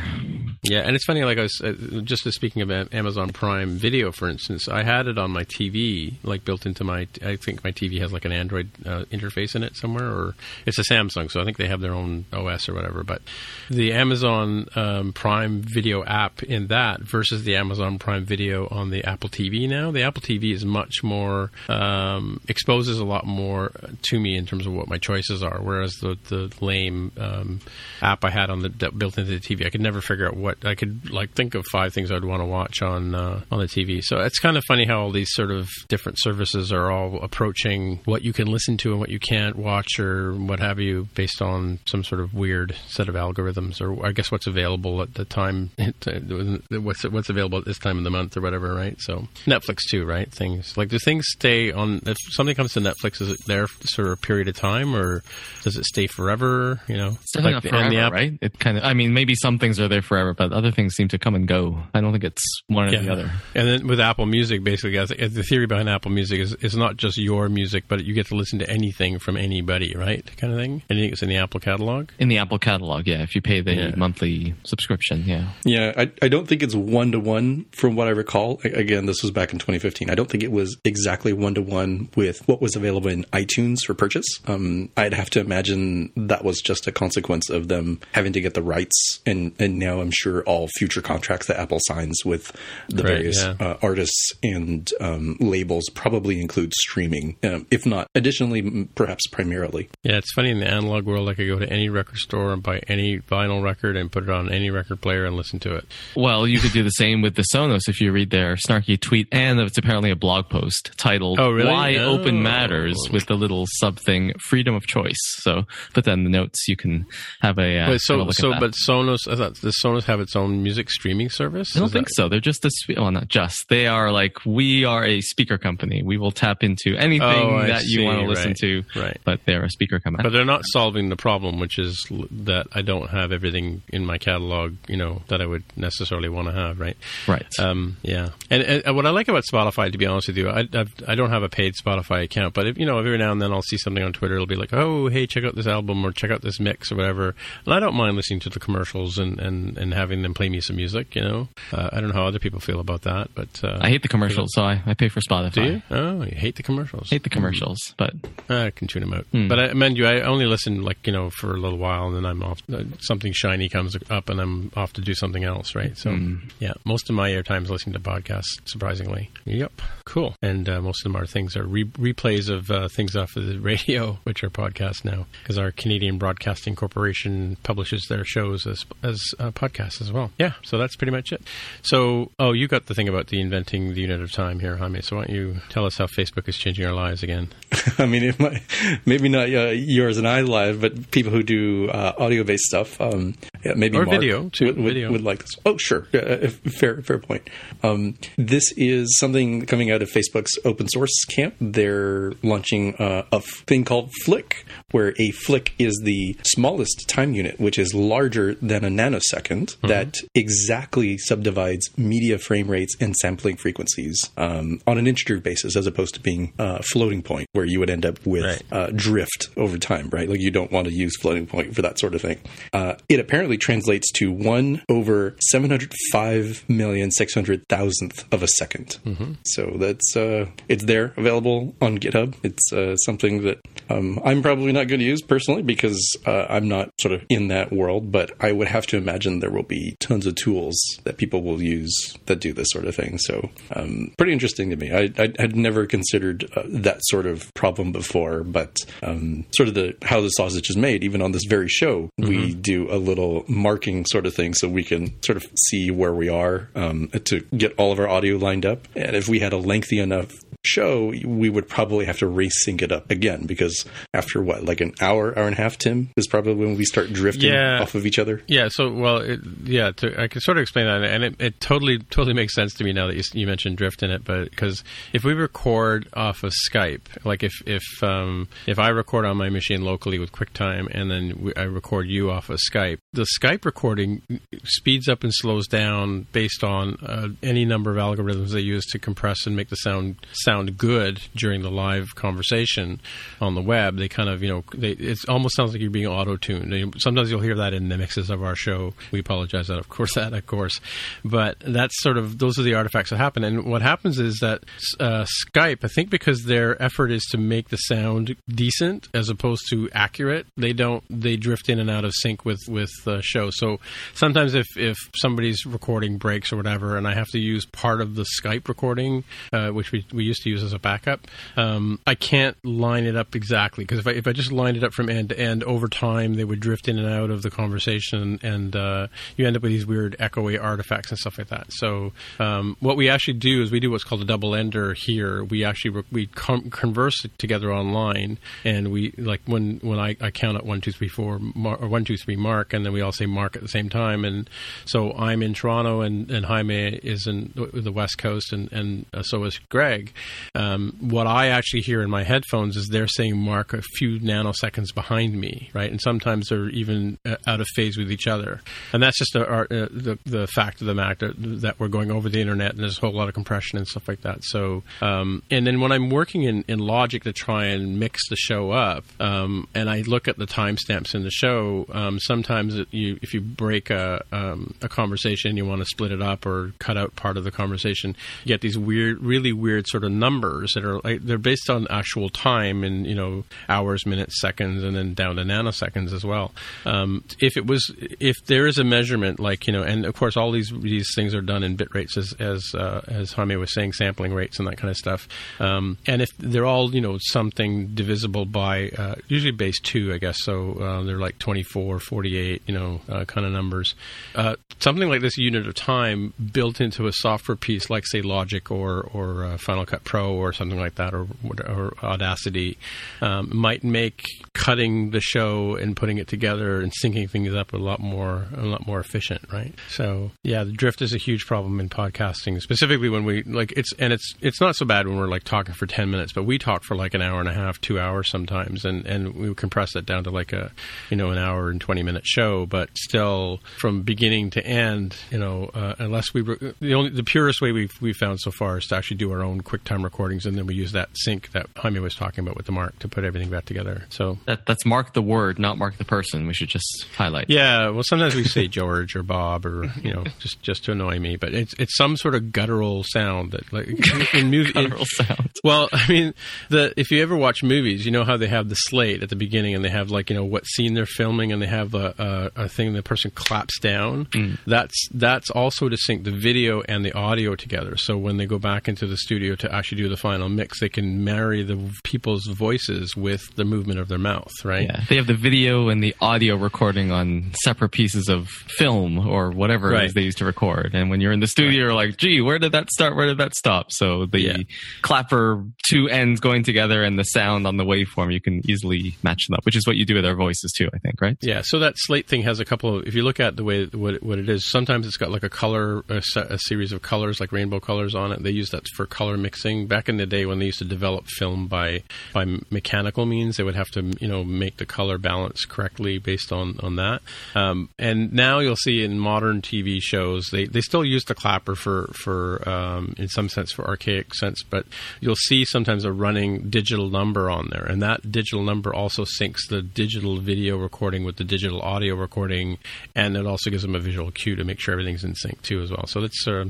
Yeah, and it's funny. Like I was uh, just speaking of Amazon Prime Video, for instance, I had it on my TV, like built into my. I think my TV has like an Android uh, interface in it somewhere, or it's a Samsung, so I think they have their own OS or whatever. But the Amazon um, Prime Video app in that versus the Amazon Prime Video on the Apple TV now, the Apple TV is much more um, exposes a lot more to me in terms of what my choices are. Whereas the the lame um, app I had on the that built into the TV, I could never figure out what I could like think of five things I'd want to watch on uh, on the TV. So it's kind of funny how all these sort of different services are all approaching what you can listen to and what you can't watch or what have you based on some sort of weird set of algorithms or I guess what's available at the time what's what's available at this time of the month or whatever, right? So Netflix too, right? Things like do things stay on if something comes to Netflix is it there for a period of time or does it stay forever, you know? It's Like not the- forever, the app- right? It kind of. I mean, maybe some things are there forever, but other things seem to come and go. I don't think it's one or the other. And then with Apple Music, basically, the theory behind Apple Music is it's not just your music, but you get to listen to anything from anybody, right? Kind of thing. Anything that's in the Apple catalog. In the Apple catalog, yeah. If you pay the Yeah. monthly subscription, yeah. Yeah, I, I don't think it's one to one from what I recall. A- Again, this was back in 2015. I don't think it was exactly one to one with what was available in iTunes for purchase. Um, I'd have to imagine that was just a consequence of them having to get the rights, and and now I'm sure all future contracts that Apple signs with the Right, various yeah. uh, artists and um, labels probably include streaming, um, if not additionally, perhaps primarily. Yeah, it's funny in the analog world. like I could go to any record store and buy any vinyl record and put it on any record player and listen to it. Well, you could do the same with the Sonos if you read their snarky tweet, and it's apparently a blog post titled Oh, really? "Why Oh. Open Matters" with the little sub thing "Freedom of Choice." So put that in the notes. You can have a. Uh, But have a so, so, but Sonos, I thought, does Sonos have its own music streaming service? I don't Is think that- so. They're just a well, not just. They are like we are a speaker company. We will tap into anything Oh, that you want to listen Right. to. Right. But they're a speaker company. But they're not solving the problem, which is l- that I don't have everything in my catalog, you know, that I would necessarily want to have, right? right. Um, yeah, and, and what I like about Spotify, to be honest with you, I I've, I don't have a paid Spotify account, but if, you know, every now and then I'll see something on Twitter. It'll be like, oh, hey, check out this album or check out this mix or whatever, and I don't mind listening to the commercials and, and, and having them play me some music. You know, uh, I don't know how other people feel about that, but uh, I hate the commercials, so I, I pay for Spotify. Do you? Oh, you hate the commercials. hate the commercials, but I can tune them out. Hmm. But I mind you, I only listen like you know for a little while, and then I'm off. Uh, something shiny comes up, and I'm off to do something else. Right. So Hmm. yeah, most of my airtime is listening to podcasts. Surprisingly. Yep. Cool. And uh, most of them are things are re- replays of uh, things off of the radio, which are podcasts now, because our Canadian Broadcasting Corporation publishes their shows as as uh, podcasts as well. Yeah. So that's pretty much it. So oh, you got the thing about the inventing the unit of time here, Jaime. So why don't you tell us how Facebook is changing our lives again? I mean, it might, maybe not uh, yours and I live, but people who do uh, audio based stuff, um, yeah, maybe Or Mark video, too, would, video. would like this. Oh, sure, uh, fair, fair point. Um, this is something coming out of Facebook's open source camp. They're launching uh, a f- thing called Flick, where a flick is the smallest time unit, which is larger than a nanosecond, that exactly subdivides media frame rates and sampling frequencies um, on an integer basis, as opposed to being uh, floating point, where you would end up with Right. uh, drift over time, right? Like you don't want to use floating point for that sort of thing. Uh, it apparently translates to one over seven hundred five million six hundred thousandth of a 2nd So that's uh, it's there, available on GitHub. It's uh, something that um, I'm probably not going to use personally because uh, I'm not sort of in that world, but I would have to imagine there will be tons of tools that people will use that do this sort of thing. So, um, pretty interesting to me. I, I had never considered uh, that sort of problem before, but um, sort of the how the sausage is made. Even on this very show, mm-hmm. we do a little marking sort of thing so we can sort of see where we are um, to get all of our audio lined up. And if we had a lengthy enough show, we would probably have to resync it up again because after what, like an hour, hour and a half, Tim is probably when we start drifting yeah. off of each other. Yeah. So, well, it, yeah, to, I can sort of explain that, and it, it, totally, totally makes sense to me now that you, you mentioned drift in it. But because if we record off of Skype, like if if um, if I record on my machine locally with QuickTime, and then we, I record you off of Skype, the Skype recording speeds up and slows down based on uh, any number of algorithms they use to compress and make the sound sound good during the live conversation on the web. They kind of, you know, it almost sounds like you're being auto tuned. Sometimes you'll hear that in the mixes of our show. We apologize that, of course, that of course, but that's sort of those are the artifacts that happen. And what happens is that uh, Skype, I think, because their effort is to make the sound decent as opposed to accurate, they don't they drift in and out of sync with with show. So sometimes if if somebody's recording breaks or whatever, and I have to use part of the Skype recording, uh, which we we used to use as a backup. Um, I can't line it up exactly because if I, if I just lined it up from end to end over time, they would drift in and out of the conversation, and uh, you end up with these weird echoey artifacts and stuff like that. So um, what we actually do is we do what's called a double ender here. We actually re- we com- converse together online, and we like when when I, I count at one two three four mar- or one two three mark, and then we all say mark at the same time. And so I'm in Toronto, and, and Jaime is in the West Coast, and and uh, so is Greg. Um, what I actually hear in my headphones is they're saying mark a few nanoseconds behind me, right? And sometimes they're even uh, out of phase with each other. And that's just a, a, uh, the, the fact of the matter that we're going over the internet and there's a whole lot of compression and stuff like that. So, um, and then when I'm working in, in Logic to try and mix the show up, um, and I look at the timestamps in the show, um, sometimes it, you, if you break a, um, a conversation, you want to split it up or cut out part of the conversation, you get these weird, really weird sort of numbers that are like, they're based on actual time in you know hours, minutes, seconds, and then down to nanoseconds as well. Um, if it was if there is a measurement like you know, and of course all these these things are done in bit rates as as uh, as Jaime was saying, sampling rates and that kind of stuff. Um, and if they're all you know something divisible by uh, usually base two, I guess. So uh, they're like 24, 48, you know, uh, kind of numbers. Uh, something like this unit of time built into a software piece, like say Logic or or uh, Final Cut Pro or something like that, or, or Audacity, um, might make cutting the show and putting it together and syncing things up a lot more a lot more efficient, right? So yeah, the drift is a huge problem in podcasting, specifically when we like it's and it's it's not so bad when we're like talking for ten minutes, but we talk for like an hour and a half, two hours sometimes, and and we compress that down to like a you know an hour and twenty minute show, but still from beginning to end, you know, uh, unless we re- the only the purest way we've we found so far is to actually do our own QuickTime recordings, and then we use that sync that Jaime was talking about with the mark to put everything back together. So that, that's mark the word, not mark the person. We should just highlight. Yeah, well, sometimes we say George or Bob or you know just just to annoy me, but it's it's some sort of guttural sound that like in movie guttural sound. Well, I mean, the if you ever watch movies, you know how they have the slate at the beginning and they have like you know what scene they're filming and they have a, a, a thing and the person claps down. Mm. That's that's also to sync the video and the audio together. So when they go back into the studio to actually do the final mix, they can marry the people's voices with the movement of their mouth, right? Yeah. They have the video and the audio recording on separate pieces of film or whatever right. it is they used to record. And when you're in the studio, right. you're like, gee, where did that start? Where did that stop? So the yeah. clapper two ends going together and the sound on the waveform, you can easily match them up, which is what you do with our voices too, I think, right? Yeah. So that slate thing has a couple of, if you look at the way, what, what it is, sometimes it's got like a color, a, a series of colors, like rainbow colors on it. They use that for color mixing. Back in the day when they used to develop film by by mechanical means, they would have to you know make the color balance correctly based on on that. Um, and now you'll see in modern TV shows they, they still use the clapper for for um, in some sense for archaic sense, but you'll see sometimes a running digital number on there, and that digital number also syncs the digital video recording with the digital audio recording, and it also gives them a visual cue to make sure everything's in sync too as well. So that's uh,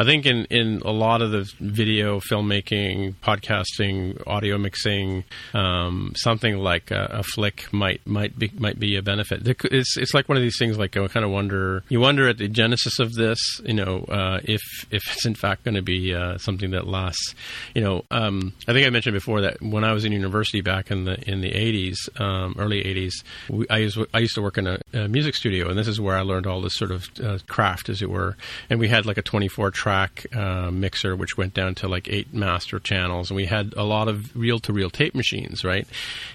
I think in in a lot of the video filmmaking podcasting, audio mixing, um, something like a, a, flick might might be might be a benefit. It's it's like one of these things. Like I kind of wonder. You wonder at the genesis of this. You know, uh, if if it's in fact going to be uh, something that lasts. You know, um, I think I mentioned before that when I was in university back in the in the 80s, um, early 80s, I used I used to work in a, a, music studio, and this is where I learned all this sort of uh, craft, as it were. And we had like a 24 track uh, mixer, which went down to like eight master channels, and we had a lot of reel to reel tape machines, right?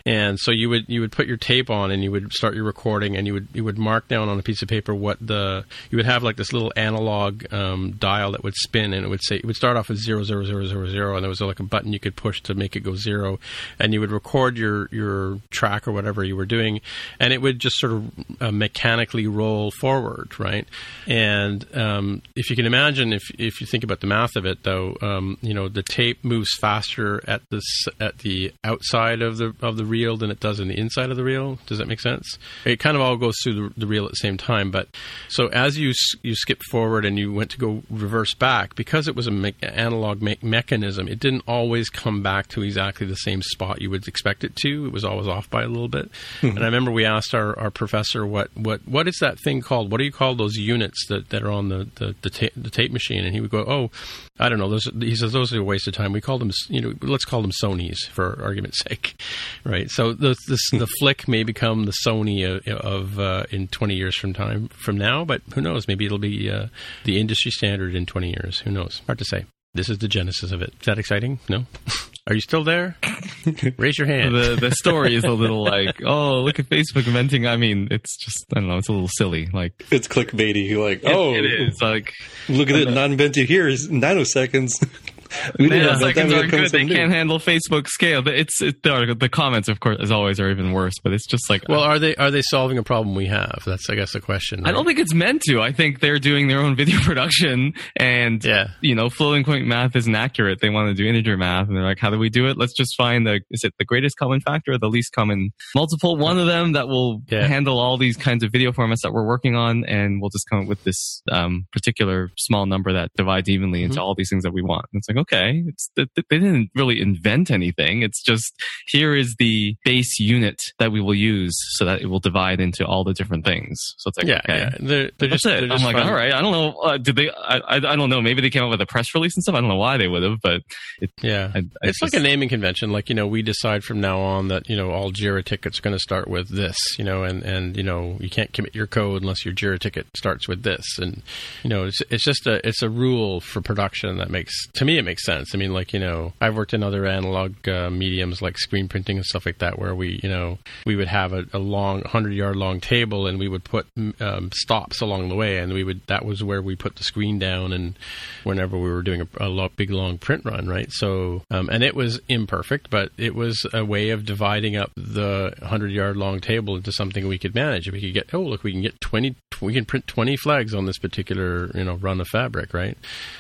And so you would you would put your tape on, and you would start your recording, and you would you would mark down on a piece of paper what the you would have like this little analog um, dial that would spin, and it would say it would start off with zero zero zero zero zero, and there was like a button you could push to make it go zero, and you would record your your track or whatever you were doing, and it would just sort of uh, mechanically roll forward, right? And um, if you can imagine, if if you think about the math of it, though, um, you know the tape moves faster at the at the outside of the of the reel than it does in the inside of the reel. Does that make sense? It kind of all goes through the, the reel at the same time, but so as you you skip forward and you went to go reverse back because it was an me- analog me- mechanism, it didn't always come back to exactly the same spot you would expect it to. It was always off by a little bit. Mm-hmm. And I remember we asked our, our professor what, what what is that thing called? What do you call those units that, that are on the the, the, ta- the tape machine? And he would go, oh, I don't know. Those he says those are a waste of time. We call them, you know, let's call them Sony's for argument's sake, right? So the the, the flick may become the Sony of, of uh, in twenty years from time from now, but who knows? Maybe it'll be uh, the industry standard in twenty years. Who knows? Hard to say. This is the genesis of it. Is that exciting? No. Are you still there? Raise your hand. The the story is a little like, oh, look at Facebook inventing. I mean, it's just I don't know. It's a little silly. Like it's clickbaity. You're like, oh, it, it is like look at it. Uh, Not invented here is nanoseconds. we Nanoseconds aren't good. They can't handle Facebook scale. But it's it, the, the comments, of course, as always, are even worse. But it's just like, well, are they are they solving a problem we have? That's I guess the question. Right? I don't think it's meant to. I think they're doing their own video production, and yeah. you know, floating point math isn't accurate. They want to do integer math, and they're like, how do we do it? Let's just find the is it the greatest common factor or the least common multiple? One of them that will yeah. handle all these kinds of video formats that we're working on, and we'll just come up with this um, particular small number that divides evenly into mm-hmm. all these things that we want. And it's like, okay, it's they didn't really invent anything. It's just here is the base unit that we will use so that it will divide into all the different things. So it's like, yeah, okay. yeah. They're, they're just, That's it. I'm like, all right. I don't know. Uh, did they? I, I, I don't know. Maybe they came up with a press release and stuff. I don't know why they would have, but it, yeah, I, it's just, like a naming convention. Like you know, we decide from now on that you know all Jira tickets are going to start with this. You know, and and you know you can't commit your code unless your Jira ticket starts with this. And you know, it's it's just a it's a rule for production that makes to me it makes sense. I mean, like you know, I've worked in other analog uh, mediums like screen printing and stuff like that, where we you know we would have a, a long hundred yard long table and we would put um, stops along the way, and we would that was where we put the screen down, and whenever we were doing a, a lot, big long print run, right? So um, and it was imperfect, but it was a way of dividing up the hundred yard long table into something we could manage. We could get oh look, we can get twenty, we can print twenty flags on this particular you know run of fabric, right?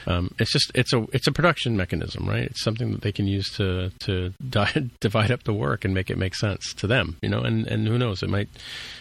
Um, it's just it's a it's a production mechanism, right? It's something that they can use to to di- divide up the work and make it make sense to them, you know. And and who knows, it might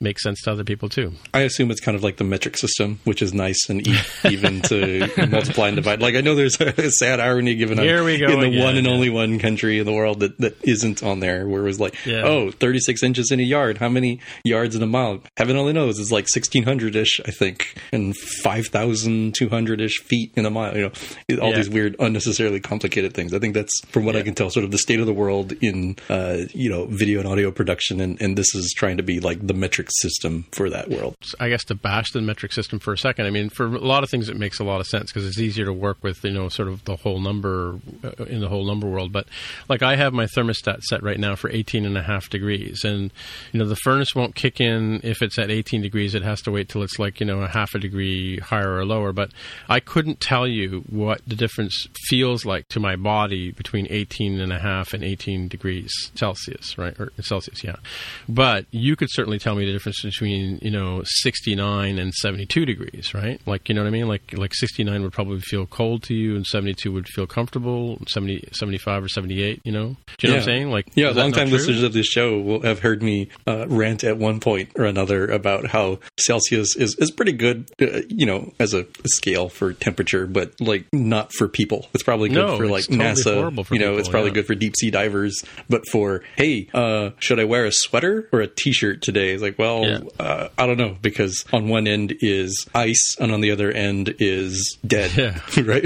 make sense to other people too. I assume it's kind of like the metric system, which is nice and e- even to multiply and divide. Like I know there's a sad irony given Here we go in the again, one and only one country in the world that, that isn't on there, where it was like, Yeah. oh, 36 inches in a yard. How many yards in a mile? Heaven only knows. It's like 1600 ish, I think, and 5,200 ish feet in a mile. You know, all Yeah. these weird, unnecessarily complicated things. I think that's from what I can tell, sort of the state of the world in uh, you know video and audio production, and, and this is trying to be like the metric system for that world. I guess to bash the metric system for a second. I mean, for a lot of things, it makes a lot of sense because it's easier to work with, you know, sort of the whole number uh, in the whole number world. But like I have my thermostat set right now for 18 and a half degrees, and you know the furnace won't kick in if it's at 18 degrees. It has to wait till it's like you know a half a degree higher or lower. But I couldn't tell you what the difference feels like to my body between 18 and a half and 18 degrees Celsius, right? Or Celsius, yeah. But you could certainly tell me the difference between you know 69 and 72 degrees, right? Like you know what I mean? Like like 69 would probably feel cold to you, and 72 would feel comfortable. 70, 75 or 78, you know? Do you know what I'm saying? Like yeah, long-time listeners of this show will have heard me uh, rant at one point or another about how Celsius is, is pretty good, uh, you know, as a, scale for temperature, but like not for people. It's probably good no, for like totally NASA. you know, people, it's probably yeah. good for deep sea divers, but for hey, uh, should I wear a sweater or a t-shirt today? It's like, well, Yeah. uh, I don't know because on one end is ice and on the other end is dead. Yeah. right.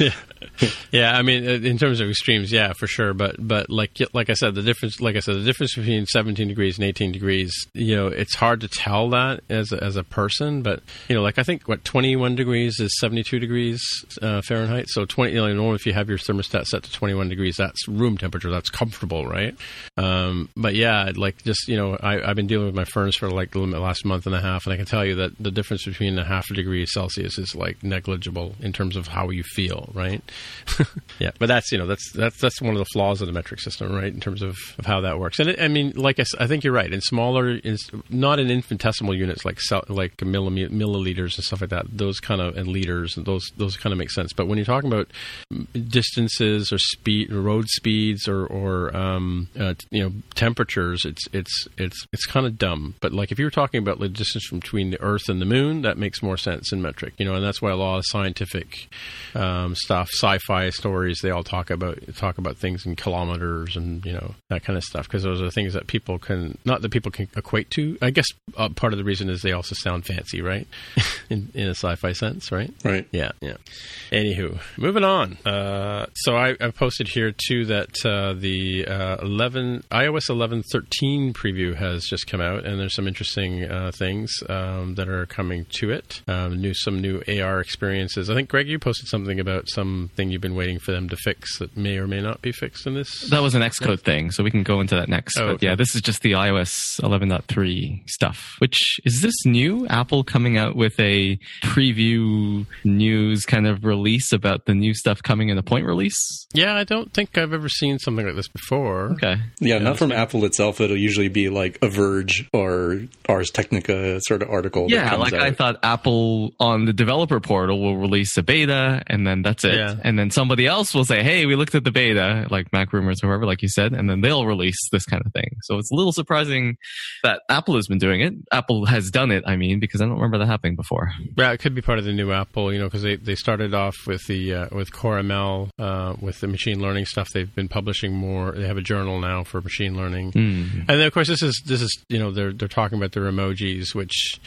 yeah. yeah, I mean, uh, in terms of extremes, yeah, for sure. But but like like I said, the difference, like I said, the difference between 17 degrees and 18 degrees, you know, it's hard to tell that as a, as a person. But you know, like I think what 21 degrees is 72 degrees uh, Fahrenheit. So 20, you know, normally if you have your thermostat set to 21 degrees, that's room temperature. That's comfortable, right? Um, but yeah, like just you know, I, I've been dealing with my furnace for like the last month and a half, and I can tell you that the difference between a half a degree Celsius is like negligible in terms of how you feel, right? yeah, but that's you know that's that's that's one of the flaws of the metric system, right? In terms of, of how that works, and it, I mean, like I, I think you're right. In smaller, is not in infinitesimal units like like milliliters and stuff like that. Those kind of and liters, those those kind of make sense. But when you're talking about mm, distances or speed, road speeds, or or um, uh, you know temperatures, it's it's it's it's kind of dumb. But like if you were talking about the distance between the Earth and the Moon, that makes more sense in metric. You know, and that's why a lot of scientific um, stuff, sci-fi stories, they all talk about talk about things in kilometers and you know that kind of stuff because those are things that people can not that people can equate to. I guess uh, part of the reason is they also sound fancy, right? in, in a sci-fi sense, right? Right. Yeah, yeah. Anywho, moving on. Uh, so I, I posted here too that uh, the uh, 11 iOS 11.13 preview has just come out, and there's some interesting uh, things um, that are coming to it. Um, new some new AR experiences. I think Greg, you posted something about something you've been waiting for them to fix that may or may not be fixed in this. That was an Xcode thing, so we can go into that next. Oh, but okay. yeah, this is just the iOS 11.3 stuff. Which is this new? Apple coming out with a preview news kind of release about the new stuff coming in a point release? Yeah, I don't think I've ever seen something like this before. Okay. Yeah, not from Apple itself. It'll usually be like a Verge or Ars Technica sort of article. that Yeah, comes like out. I thought Apple on the developer portal will release a beta and then that's it. Yeah. And then somebody else will say, hey, we looked at the beta, like Mac Rumors or whoever, like you said, and then they'll release this kind of thing. So it's a little surprising that Apple has been doing it. Apple has done it, I mean, because I don't remember that happening before. Yeah, it could be part of the new Apple, you know, because they, they started off with the uh, with Core ML uh, with the machine learning stuff. They've been publishing more. They have a journal now for machine learning, and then of course this is this is you know they're they're talking about their emojis, which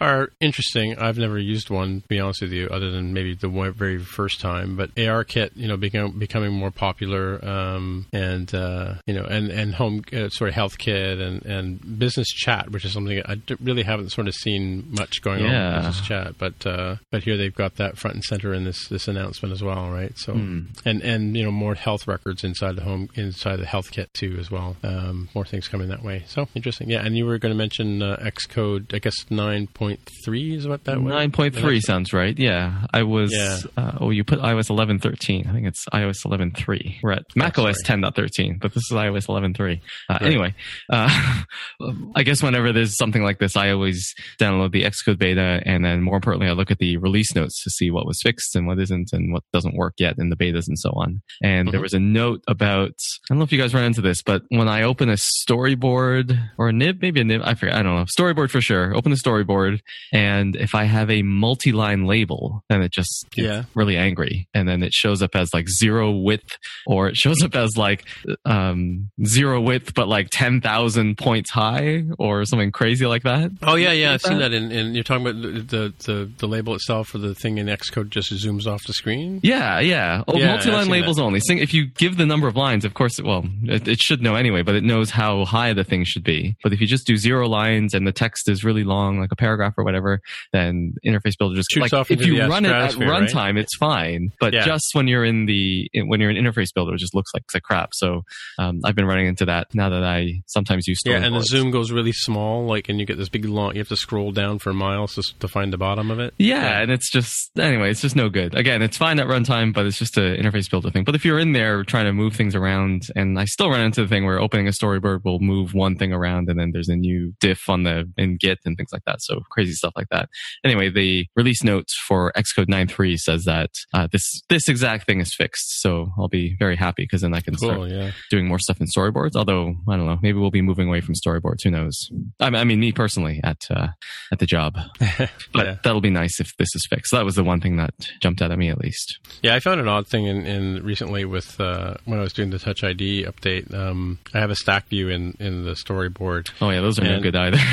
are interesting. I've never used one, to be honest with you, other than maybe the very first time. But ARKit, you know, become, becoming more popular, um, and uh, you know, and and home uh, sort of health kit and and business chat, which is something I really haven't sort of seen much going on Yeah. with business chat. But uh, but here they've got that front and center in this this announcement as well, right? So and and you know more health records inside the home inside the health kit too as well. Um, more things coming that way. So interesting, yeah. And you were going to mention uh, Xcode, I guess nine point three is what that was. Nine point three sounds right. Yeah, I was. Yeah. Uh, oh, you put iOS eleven thirteen. I think it's iOS eleven three. We're at Mac OS ten thirteen, but this is iOS eleven three. Uh, Anyway, uh, I guess whenever there's something like this, I always download the Xcode beta, and then more importantly, I look at the release notes to see what was fixed and what isn't, and what doesn't work yet in the betas and so on. And there was a note about. I don't know if you guys run into this, but when I open a storyboard or a nib, maybe a nib, I forget. I don't know. Storyboard for sure. Open the storyboard, and if I have a multi-line label, then it just gets Yeah. really angry, and then it shows up as like zero width, or it shows up as like um, zero width, but like ten thousand points high, or something crazy like that. Oh yeah, yeah, I've seen that. And, in you're talking about the, the the the label itself, or the thing in Xcode just zooms off the screen. Yeah, yeah. Oh, Yeah, multi-line labels that. only. Sing, if you give the number of lines, of course, well, it, it should know anyway, but it knows how high the thing should be. But if you just do zero lines and the text is really long, like a paragraph or whatever, then Interface Builder just Shoots like off if into you the run it at stratosphere, right? runtime, it's fine. But Yeah. just when you're in the when you're in Interface Builder, it just looks like, like crap. So um, I've been running into that now that I sometimes use Yeah, and the zoom goes really small, like, and you get this big long. You have to scroll down for miles to, to find the bottom of it. Yeah, and it's just anyway, it's just no good. Again, it's fine at runtime, but it's just an interface builder thing. But if you're in there trying to move things around, and I still run into the thing where opening a storyboard will move one thing around, and then there's a new diff on the in Git and things like that. So crazy stuff like that. Anyway, the release notes for Xcode 9.3 says that uh, this this exact thing is fixed. So I'll be very happy because then I can Cool. start Yeah. doing more stuff in storyboards. Although I don't know, maybe we'll be moving away from storyboards. Who knows? I mean, I mean me personally at uh, at the job, but Yeah. that'll be nice if this is fixed. That was the one thing that jumped out at me at least. Yeah, I found an odd thing in, in recently with uh, when I was doing the Touch ID update. Um, I have a stack view in, in the storyboard. Oh yeah, those are no good either.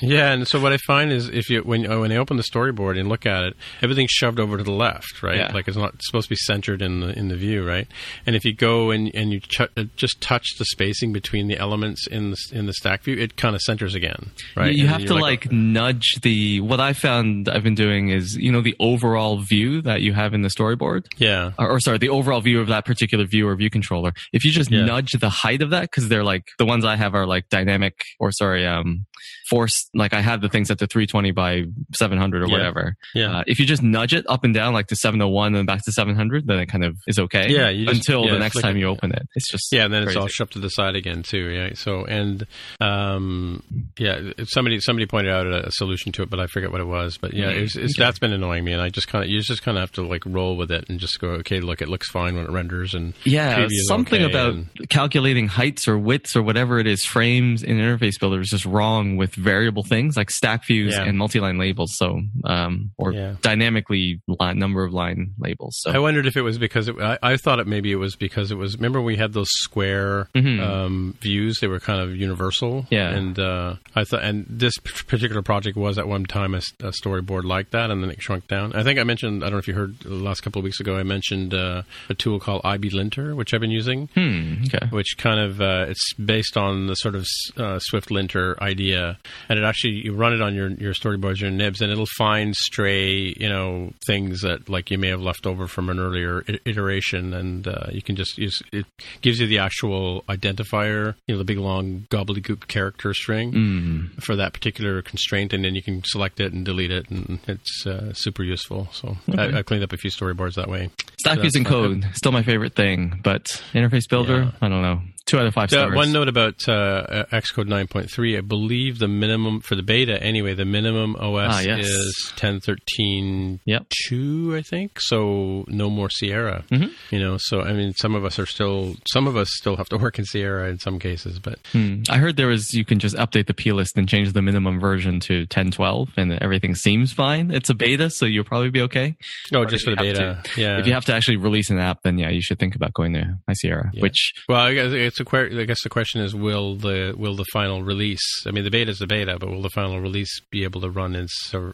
Yeah, and so what I find is if you when uh, when I open the storyboard and look at it, everything's shoved over to the left, right? Yeah. Like it's not supposed to be centered in the in the view, right? And if you go and and you ch- uh, just touch the spacing between the elements in the in the stack view, it kind of centers again, right? You And have to like, nudge the. What I found I've been doing is you know the overall view that you have in the storyboard. yeah, or, or sorry, the overall view of that particular view or view controller. If you just Yeah. nudge the height of that, because they're like the ones I have are like dynamic or sorry, um, force. Like I have the things at the 320 by 700 or Yeah. whatever. yeah. Uh, if you just nudge it up and down like to 701 and back to 700, then it kind of is okay. Yeah, just- until yeah, the next flick time it, you open it. It's just Yeah, and then it's all shoved to the side again too. Yeah. So and um, yeah, somebody somebody pointed out a, a solution to it, but I forget what it was. But yeah, it's, it's, that's been annoying me, and I just kind of you just kind of have to like roll with it and just go, okay, look, it looks fine when it renders, and Yeah, something okay, about and- calculating heights or widths or whatever it is, frames in Interface Builder is just wrong with variable things like stack views Yeah. and multi-line labels. So, um, or Yeah. dynamically line, number of line labels. So, I wondered if it was because it, I, I thought it maybe it was because it was. Remember we had those square Mhm. um, views; they were kind of universal. Yeah. and uh, I thought, and this particular project was at one time a storyboard like that, and then it shrunk down. I think I mentioned. I don't know if you heard the last couple of weeks ago. I mentioned uh, a tool called IB Linter, which I've been using. hmm, okay. Which kind of uh, it's based on the sort of uh, Swift linter idea, and it actually you run it on your your storyboards, your nibs, and it'll find stray you know things that like you may have left over from an earlier iteration, and uh, you can just use it gives you the actual identifier, you know, the big long gobbledygook character string Mm. for that particular constraint, and then you can select it and delete it, and it's uh, super useful. So I, I cleaned up a few storyboards that way. Stack So that's code, still my favorite thing, but Interface Builder, Yeah. I don't know. Two out of five Uh, stars. one note about uh, uh, Xcode 9.3. I believe the minimum for the beta, anyway, the minimum OS Ah, yes. is 10.13.2, Yep. I think. So no more Sierra. Mhm. You know, so I mean, some of us are still, some of us still have to work in Sierra in some cases, but Hmm. I heard there was you can just update the P list and change the minimum version to 1012 and everything seems fine. It's a beta, so you'll probably be okay. no, But just for the beta. have Yeah. If you have to actually release an app, then yeah, you should think about going to High Sierra, Yeah. which Well, I guess it's a que- I guess the question is, will the will the final release? I mean, the beta is the beta, but will the final release be able to run in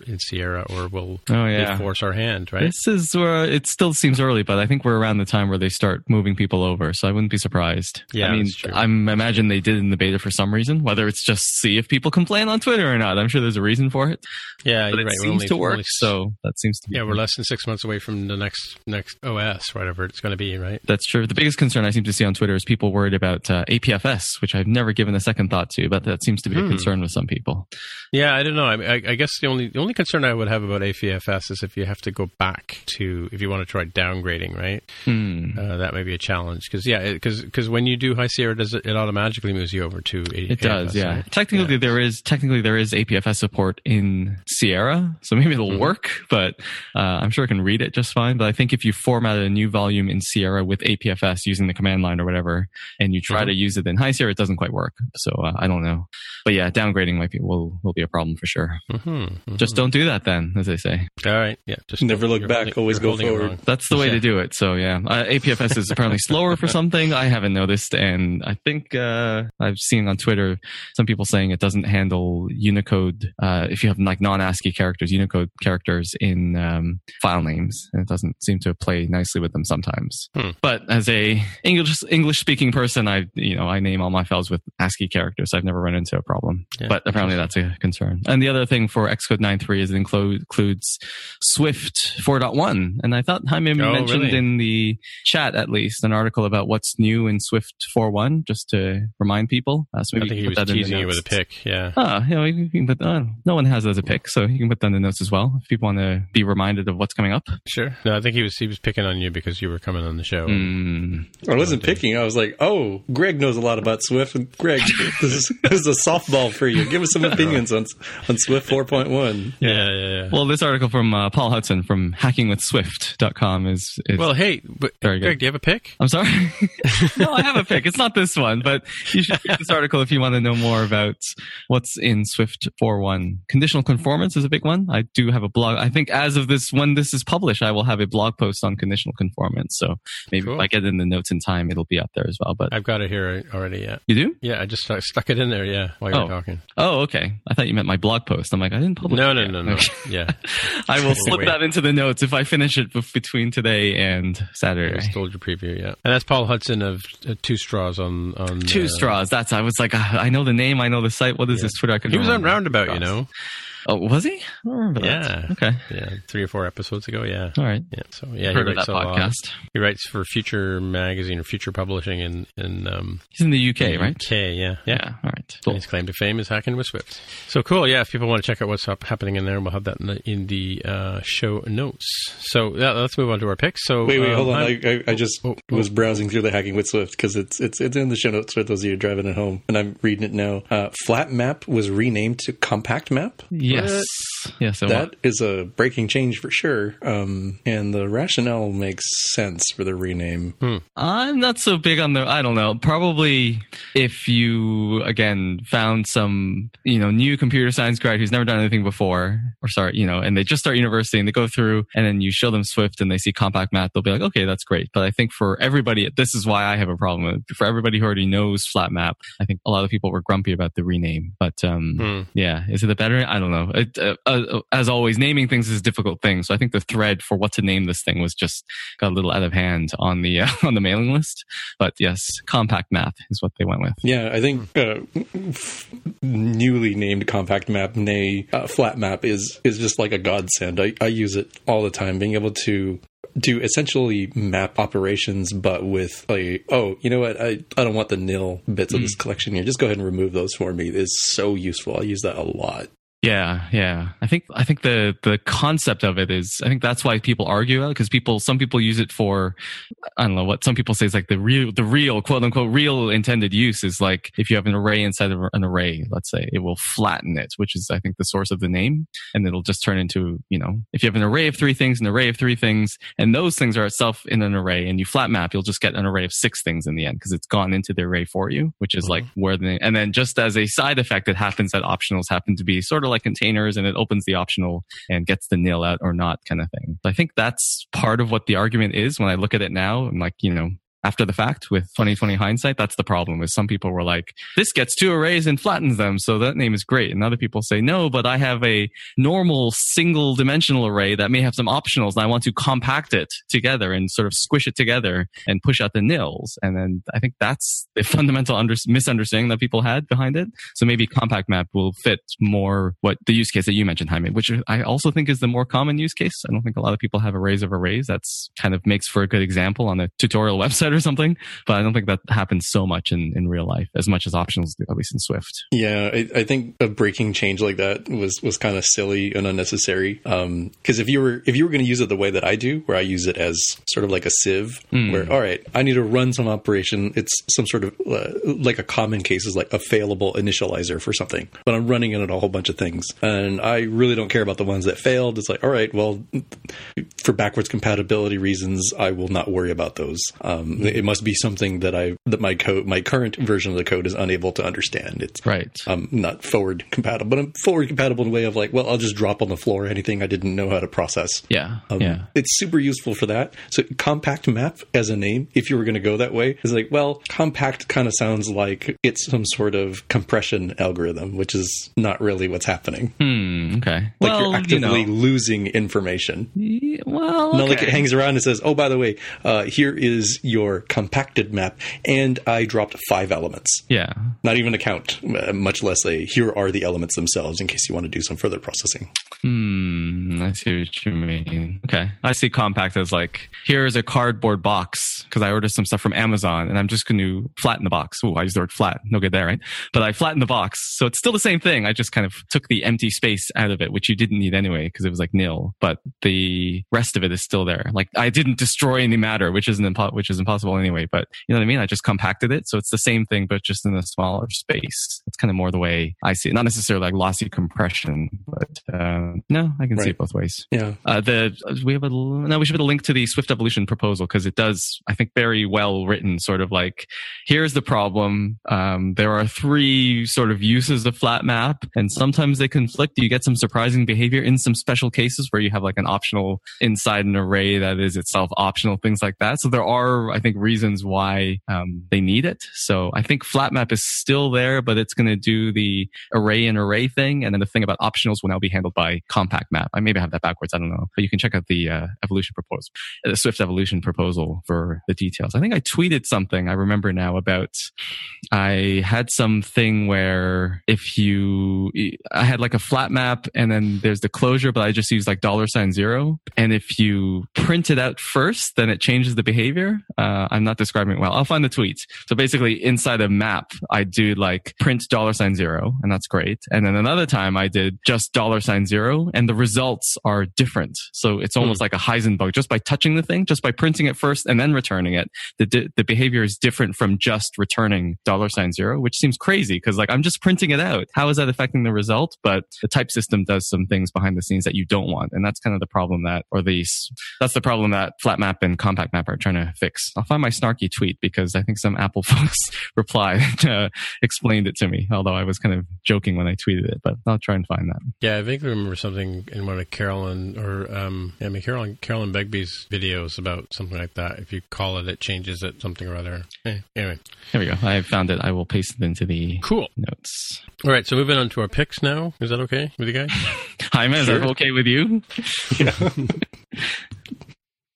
in Sierra, or will Oh, yeah. they force our hand? Right? this is where it still seems early, but I think we're around the time where they start moving people over, so I wouldn't be surprised. Yeah, I mean. I'm imagine they did in the beta for some reason, whether it's just see if people complain on Twitter or not. I'm sure there's a reason for it, yeah, but it right. Seems only- to work. only- So that seems to be Yeah, we're less than six months away from the next next OS, whatever it's going to be, right? That's true. The biggest concern I seem to see on Twitter is people worried about uh, APFS, which I've never given a second thought to, but that seems to be a Hmm. concern with some people. Yeah, I don't know. I, I, I guess the only the only concern I would have about APFS is if you have to go back to if you want to try downgrading, right? Hmm. Uh, that may be a challenge because yeah, because when you do High Sierra, does it, it automatically moves you over to APFS? It does, yeah. right? Technically, Yeah. there is technically there is APFS support in Sierra, so maybe it'll Mhm. work. But uh, I'm sure it can read it just fine. But I think if you formatted a new volume in Sierra with APFS using the command line or whatever, and you try Mhm. to use it in High Sierra, it doesn't quite work. So uh, I don't know. But yeah, downgrading might be will will be a problem for sure. Mhm, mhm. Just don't do that then, as they say. all right. Yeah, just Never look back, holding- always you're go forward. That's the way Yeah. to do it. So yeah, uh, APFS is apparently slower for something I haven't noticed, and I think uh, I've seen on Twitter some people saying it doesn't handle Unicode uh, if you have like non-ASCII characters, Unicode characters in um, file names, and it doesn't seem to play nicely with them sometimes. Hmm. But as a English English speaking person, I you know I name all my files with ASCII characters. I've never run into a problem, Yeah. but apparently that's a concern. And the other thing for Xcode 9.3 is it include, includes Swift 4.1. And I thought Jaime Oh, mentioned really? in the chat at least an article about what's new in Swift 4.1 just to remind people. Uh, so I think he was put that teasing you with a pick. Yeah. Ah, you know, you can put, uh, no one has it as a pick, so you can put that in the notes as well if people want to be reminded of what's coming up. Sure. No, I think he was he was picking on you because you were coming on the show. Mm. I wasn't picking. I was like, oh, Greg knows a lot about Swift. And Greg, this is, this is a softball for you. Give us some opinions on on Swift 4.1. Yeah, yeah, yeah. Well, this article from uh, Paul Hudson from hackingwithswift.com is, is well, hey, but, Very good. Greg, do you have a pick? I'm sorry. no, I have a pick. It's not this one, but you should read this article if you want to know more about what's in Swift 4.1. Conditional conformance is a big one. I do have a blog. I think as of this, when this is published, I will have a blog post on conditional conformance. So maybe Cool. if I get in the notes in time, it'll be up there as well. But I've got it here already. Yeah, you do? yeah. I just stuck, it in there. Yeah, while you Oh. were talking. Oh, okay. I thought you meant my blog post. I'm like, I didn't publish No, it no, no, no. Okay. Yeah, I will slip Wait. that into the notes if I finish it between today and Saturday. I stole your preview. Yeah, and that's Paul Hudson of uh, Two Straws on on Two uh, straws. That's. I was like, I I know the name. I know the site. What is this Twitter? I could He was on. Roundabout, you know. Oh, was he? I don't remember that. Yeah. Okay. Yeah, three or four episodes ago. Yeah. All right. Yeah. So yeah, he Heard of writes that a lot. podcast. He writes for Future Magazine or Future Publishing in in um, He's in the UK, right? UK. Yeah. Yeah. Yeah. All right. And Cool. his claim to fame is hacking with Swift. So cool, yeah. If people want to check out what's up, happening in there, we'll have that in the, in the uh, show notes. So yeah, let's move on to our picks. So Wait, wait, um, hold on. I'm- I, I, I just Oh, oh. was browsing through the Hacking with Swift because it's it's it's in the show notes for those of you driving at home, and I'm reading it now. Uh, Flat Map was renamed to Compact Map. Yes. Yes. I That is a breaking change for sure, um, and the rationale makes sense for the rename. I'm not so big on the. I don't know. Probably if you again found some you know new computer science grad who's never done anything before, or sorry, you know, and they just start university and they go through, and then you show them Swift and they see compact map, they'll be like, okay, that's great. But I think for everybody, this is why I have a problem with. For everybody who already knows flat map, I think a lot of people were grumpy about the rename. But um, Hmm. yeah, is it a better? I don't know. It, uh, uh, as always, naming things is a difficult thing. So I think the thread for what to name this thing was just got a little out of hand on the uh, on the mailing list. But yes, compact map is what they went with. Yeah, I think uh, f- newly named compact map, nay uh, flat map, is is just like a godsend. I, I use it all the time, being able to do essentially map operations, but with a oh, you know what? I I don't want the nil bits of this collection here. Just go ahead and remove those for me. Is so useful. I use that a lot. Yeah, yeah. I think I think the the concept of it is I think that's why people argue about because people some people use it for I don't know what some people say is like the real the real quote unquote real intended use is like if you have an array inside of an array, let's say it will flatten it, which is I think the source of the name, and it'll just turn into you know if you have an array of three things, an array of three things, and those things are itself in an array, and you flat map, you'll just get an array of six things in the end because it's gone into the array for you, which is mm-hmm. like where the and then just as a side effect, it happens that optionals happen to be sort of like containers, and it opens the optional and gets the nil out or not kind of thing. I think that's part of what the argument is when I look at it now. and like, you know, after the fact with 2020 hindsight, that's the problem is some people were like, this gets two arrays and flattens them. So that name is great. And other people say, no, but I have a normal single dimensional array that may have some optionals and I want to compact it together and sort of squish it together and push out the nils. And then I think that's the fundamental under- misunderstanding that people had behind it. So maybe compact map will fit more what the use case that you mentioned, Jaime, which I also think is the more common use case. I don't think a lot of people have arrays of arrays. That's kind of makes for a good example on a tutorial website or something. But I don't think that happens so much in, in real life as much as optionals do, at least in Swift. Yeah, I, I think a breaking change like that was was kind of silly and unnecessary. Because if you were if you were going to use it the way that I do, where I use it as sort of like a sieve, where all right, I need to run some operation. It's some sort of uh, like a common case is like a failable initializer for something, but I'm running it at a whole bunch of things, and I really don't care about the ones that failed. It's like all right, well, for backwards compatibility reasons, I will not worry about those. Um, It must be something that I that my code my current version of the code is unable to understand. It's Right. I'm not forward compatible, but I'm forward compatible in a way of like, well, I'll just drop on the floor anything I didn't know how to process. Yeah. Um, yeah. It's super useful for that. So compact map as a name, if you were going to go that way, is like, well, compact kind of sounds like it's some sort of compression algorithm, which is not really what's happening. Hmm. Okay. Like well, you're actively you know, losing information. yeah, well, Not like it hangs around and says, "Oh, by the way, uh, here is your compacted map, and I dropped five elements." Yeah. Not even a count, uh, much less a here are the elements themselves in case you want to do some further processing. Hmm. I see what you mean. Okay. I see compact as like, here's a cardboard box because I ordered some stuff from Amazon and I'm just going to flatten the box. Oh, I used the word flat. No good there, right? But I flattened the box. So it's still the same thing. I just kind of took the empty space out of it, which you didn't need anyway because it was like nil, but the rest of it is still there. Like I didn't destroy any matter, which isn't impo- which is impossible anyway, but you know what I mean? I just compacted it. So it's the same thing, but just in a smaller space. That's kind of more the way I see it. Not necessarily like lossy compression, but uh, no, I can see it both ways. Yeah. Uh, the we have a no, we should put a link to the Swift Evolution proposal because it does, I think, very well written. Sort of like, here's the problem. Um, there are three sort of uses of flat map, and sometimes they conflict. You get some surprising behavior in some special cases where you have like an optional inside an array that is itself optional, things like that. So there are, I think, reasons why um, they need it. So I think flat map is still there, but it's going to do the array and array thing, and then the thing about optionals will now be handled by compact map. I maybe have that backwards. I don't know, but you can check out the uh, evolution proposal, the Swift evolution proposal for the details. I think I tweeted something. I remember now about I had something where if you, I had like a flat map and then there's the closure, but I just used like dollar sign zero. And if you print it out first, then it changes the behavior. Uh, Uh, I'm not describing it well. I'll find the tweet. So basically inside a map, I do like print dollar sign zero and that's great. And then another time I did just dollar sign zero and the results are different. So it's almost hmm. like a Heisenberg just by touching the thing, just by printing it first and then returning it. The, di- the behavior is different from just returning dollar sign zero, which seems crazy because like I'm just printing it out. How is that affecting the result? But the type system does some things behind the scenes that you don't want. And that's kind of the problem that, or the, that's the problem that flat map and compact map are trying to fix. I'll find my snarky tweet because I think some Apple folks replied, uh, explained it to me, although I was kind of joking when I tweeted it, but I'll try and find that. Yeah, I vaguely remember something in one of Carolyn or um, yeah, I mean Carolyn Carolyn Begbie's videos about something like that. If you call it, it changes it something or other. Eh, anyway, Here we go. I found it. I will paste it into the cool. notes. All right, so moving on to our picks now. Is that okay with you guys? Jaime, is that okay with you?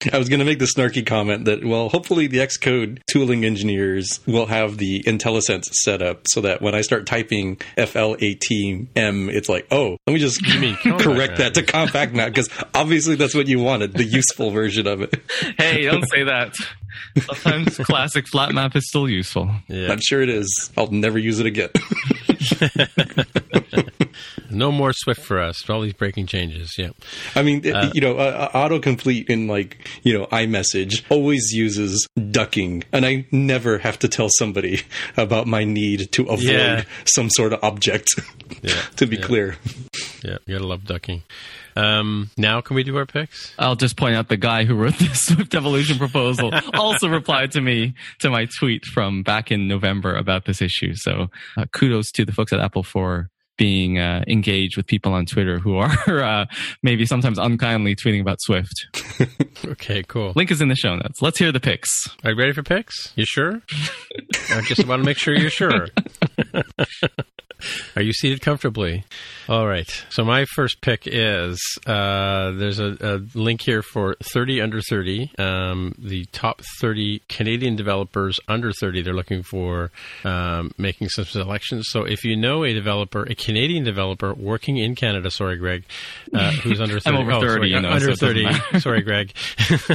I was going to make the snarky comment that, well, hopefully the Xcode tooling engineers will have the IntelliSense set up so that when I start typing FL18M, it's like, oh, let me just mean correct map? that to compact map because obviously that's what you wanted, the useful version of it. Hey, don't say that. Sometimes classic flat map is still useful. Yeah. I'm sure it is. I'll never use it again. No more Swift for us. All these breaking changes. Yeah. I mean, it- you know, uh, autocomplete in like, you know, iMessage always uses ducking, and I never have to tell somebody about my need to avoid Yeah. some sort of object. Yeah. to be Yeah. clear, Yeah. You gotta love ducking. Um, now can we do our picks? I'll just point out the guy who wrote this Swift Evolution proposal also replied to me to my tweet from back in November about this issue. So uh, kudos to the folks at Apple for being uh, engaged with people on Twitter who are uh, maybe sometimes unkindly tweeting about Swift. Okay. Cool. Link is in the show notes. Let's hear the picks. Are you ready for picks? You sure? I just want to make sure you're sure. Are you seated comfortably? All right. So my first pick is uh, there's a, a link here for 30 under 30, um, the top 30 Canadian developers under 30. They're looking for um, making some selections. So if you know a developer, a Canadian developer working in Canada, sorry, Greg, uh, who's under 30, over oh, sorry, you know, under so 30. sorry, Greg.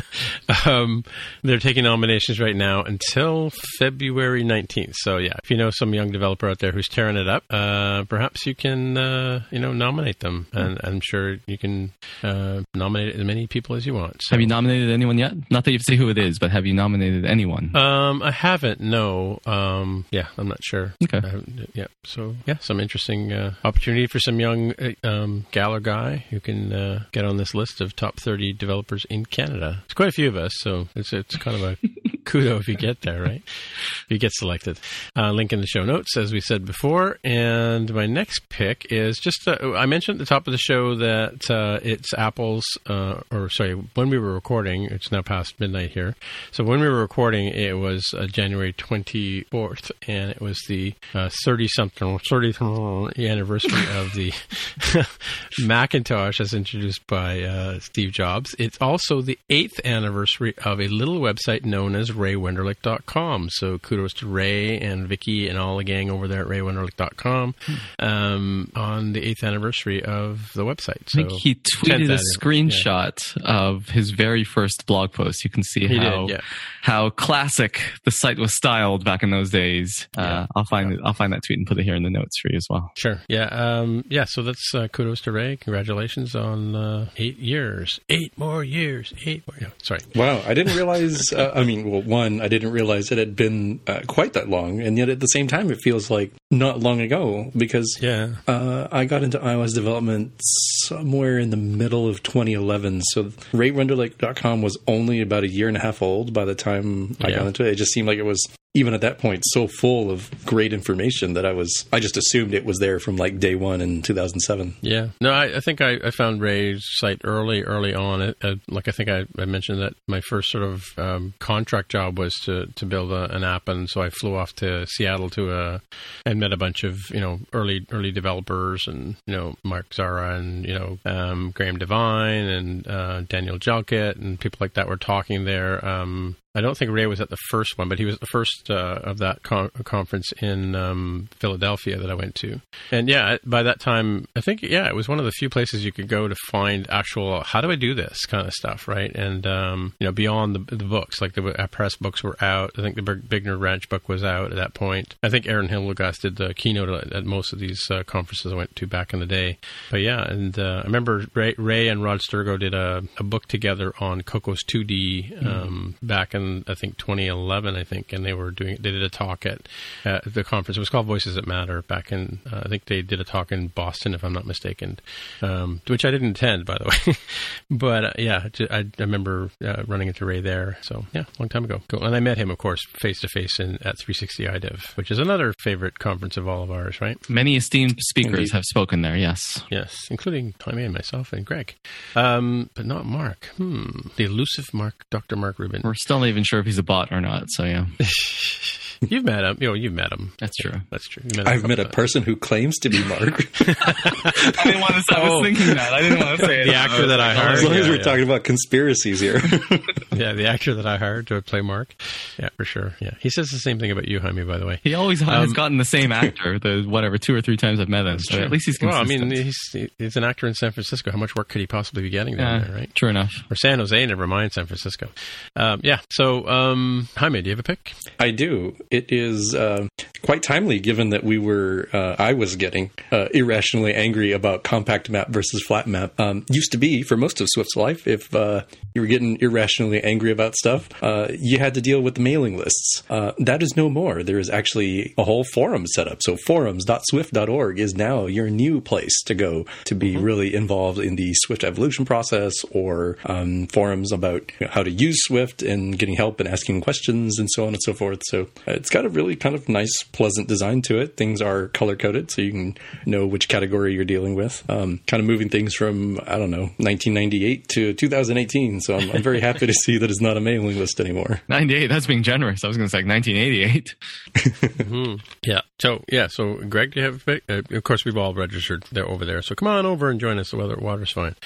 um, they're taking nominations right now until February 19th. So yeah, if you know some young developer out there who's tearing it up, uh, perhaps you can uh, you know nominate them, and I'm sure you can uh, nominate as many people as you want. So. Have you nominated anyone yet? Not that you say who it is, but have you nominated anyone? Um, I haven't. No. Um, yeah, I'm not sure. Okay. Yeah. So yeah, some interesting uh, opportunity for some young uh, um, gal or guy who can uh, get on this list of top 30 developers in Canada. It's quite a few of us, so it's it's kind of a kudo if you get there, right? If you get selected. Uh, link in the show notes, as we said before. And my next pick is just uh, I mentioned at the top of the show that uh, it's Apple's, uh, or sorry, when we were recording, it's now past midnight here. So when we were recording, it was uh, January 24th, and it was the 30 something, 30 anniversary of the Macintosh as introduced by uh, Steve Jobs. It's also the eighth anniversary of a little website known as raywenderlich.com. So kudos to Ray and Vicky and all the gang over there at raywenderlich.com um, on the eighth anniversary of the website. So I think he tweeted a screenshot yeah. of his very first blog post. You can see he how did, yeah. how classic the site was styled back in those days. Uh, yeah. I'll find I'll find that tweet and put it here in the notes for you as well. Sure. Yeah. Um, yeah. So that's uh, kudos to Ray. Congratulations on uh, eight years. Eight more years. Eight more. Yeah, sorry. Wow. I didn't realize. Uh, I mean, well, one, I didn't realize it had been uh, quite that long, and yet at the same time, it feels like not long ago because yeah, uh, I got into iOS development somewhere in the middle of 2011. So RayWenderlich.com was only about a year and a half old by the time I got into it. It just seemed like it was even at that point so full of great information that I was I just assumed it was there from like day one in 2007. Yeah, no, I, I think I, I, found Ray's site early, early on. It, uh, like I think I, I, mentioned that my first sort of um, contract job was to to build a, an app, and so I flew off to Seattle to a uh, and met a bunch of you know early early developers and you know Marcus Zarra and you know um, Graham Devine and uh, Daniel Jalkut and people like that were talking there. Um, I don't think Ray was at the first one, but he was the first uh, of that con- conference in um, Philadelphia that I went to. And yeah, by that time, I think yeah, it was one of the few places you could go to find actual how do I do this kind of stuff, right? And um, you know, beyond the, the books, like the uh, press books were out. I think the Big Nerd Ranch book was out at that point. I think Aaron Hillegass did the keynote at, at most of these uh, conferences I went to back in the day. But yeah, and uh, I remember Ray, Ray, and Rod Strougo did a, a book together on Cocos 2D um, mm. back in in I think 2011, I think, and they were doing they did a talk at, at the conference. It was called Voices That Matter back in uh, I think they did a talk in Boston, if I'm not mistaken, um, which I didn't attend, by the way. but uh, yeah, I, I remember uh, running into Ray there. So yeah, long time ago. Cool. And I met him, of course, face to face in at 360 iDev, which is another favorite conference of all of ours, right? Many esteemed speakers Indeed. have spoken there. Yes, yes, including Tommy and myself and Greg, um, but not Mark. Hmm, the elusive Mark, Dr. Mark Rubin. We're still even sure if he's a bot or not. So yeah. You've met him. You know, you've met him. That's true. That's true. Met I've met a person who claims to be Mark. I didn't want to. Say, I was oh. thinking that. I didn't want to say it. The actor that I hired. As long yeah, as we're yeah. talking about conspiracies here. yeah, the actor that I hired to play Mark. Yeah, for sure. Yeah, he says the same thing about you, Jaime. By the way, he always um, has gotten the same actor. The whatever two or three times I've met him. So at least he's consistent. Well, I mean, he's he's an actor in San Francisco. How much work could he possibly be getting down yeah, there? Right. True enough. Or San Jose. Never mind San Francisco. Um, yeah. So, um, Jaime, do you have a pick? I do. It is. Uh, uh, quite timely given that we were, uh, I was getting uh, irrationally angry about compact map versus flat map. Um, used to be for most of Swift's life, if uh, you were getting irrationally angry about stuff, uh, you had to deal with the mailing lists. Uh, that is no more. There is actually a whole forum set up. So forums.swift.org is now your new place to go to be mm-hmm. really involved in the Swift evolution process or um, forums about you know, how to use Swift and getting help and asking questions and so on and so forth. So it's got a really kind of nice, pleasant design to it. Things are color coded, so you can know which category you're dealing with. Um, kind of moving things from I don't know 1998 to 2018. So I'm, I'm very happy to see that it's not a mailing list anymore. 98. That's being generous. I was going to say 1988. mm-hmm. Yeah. So yeah. So Greg, do you have a pick? Uh, of course, we've all registered there over there. So come on over and join us. The weather at water's fine.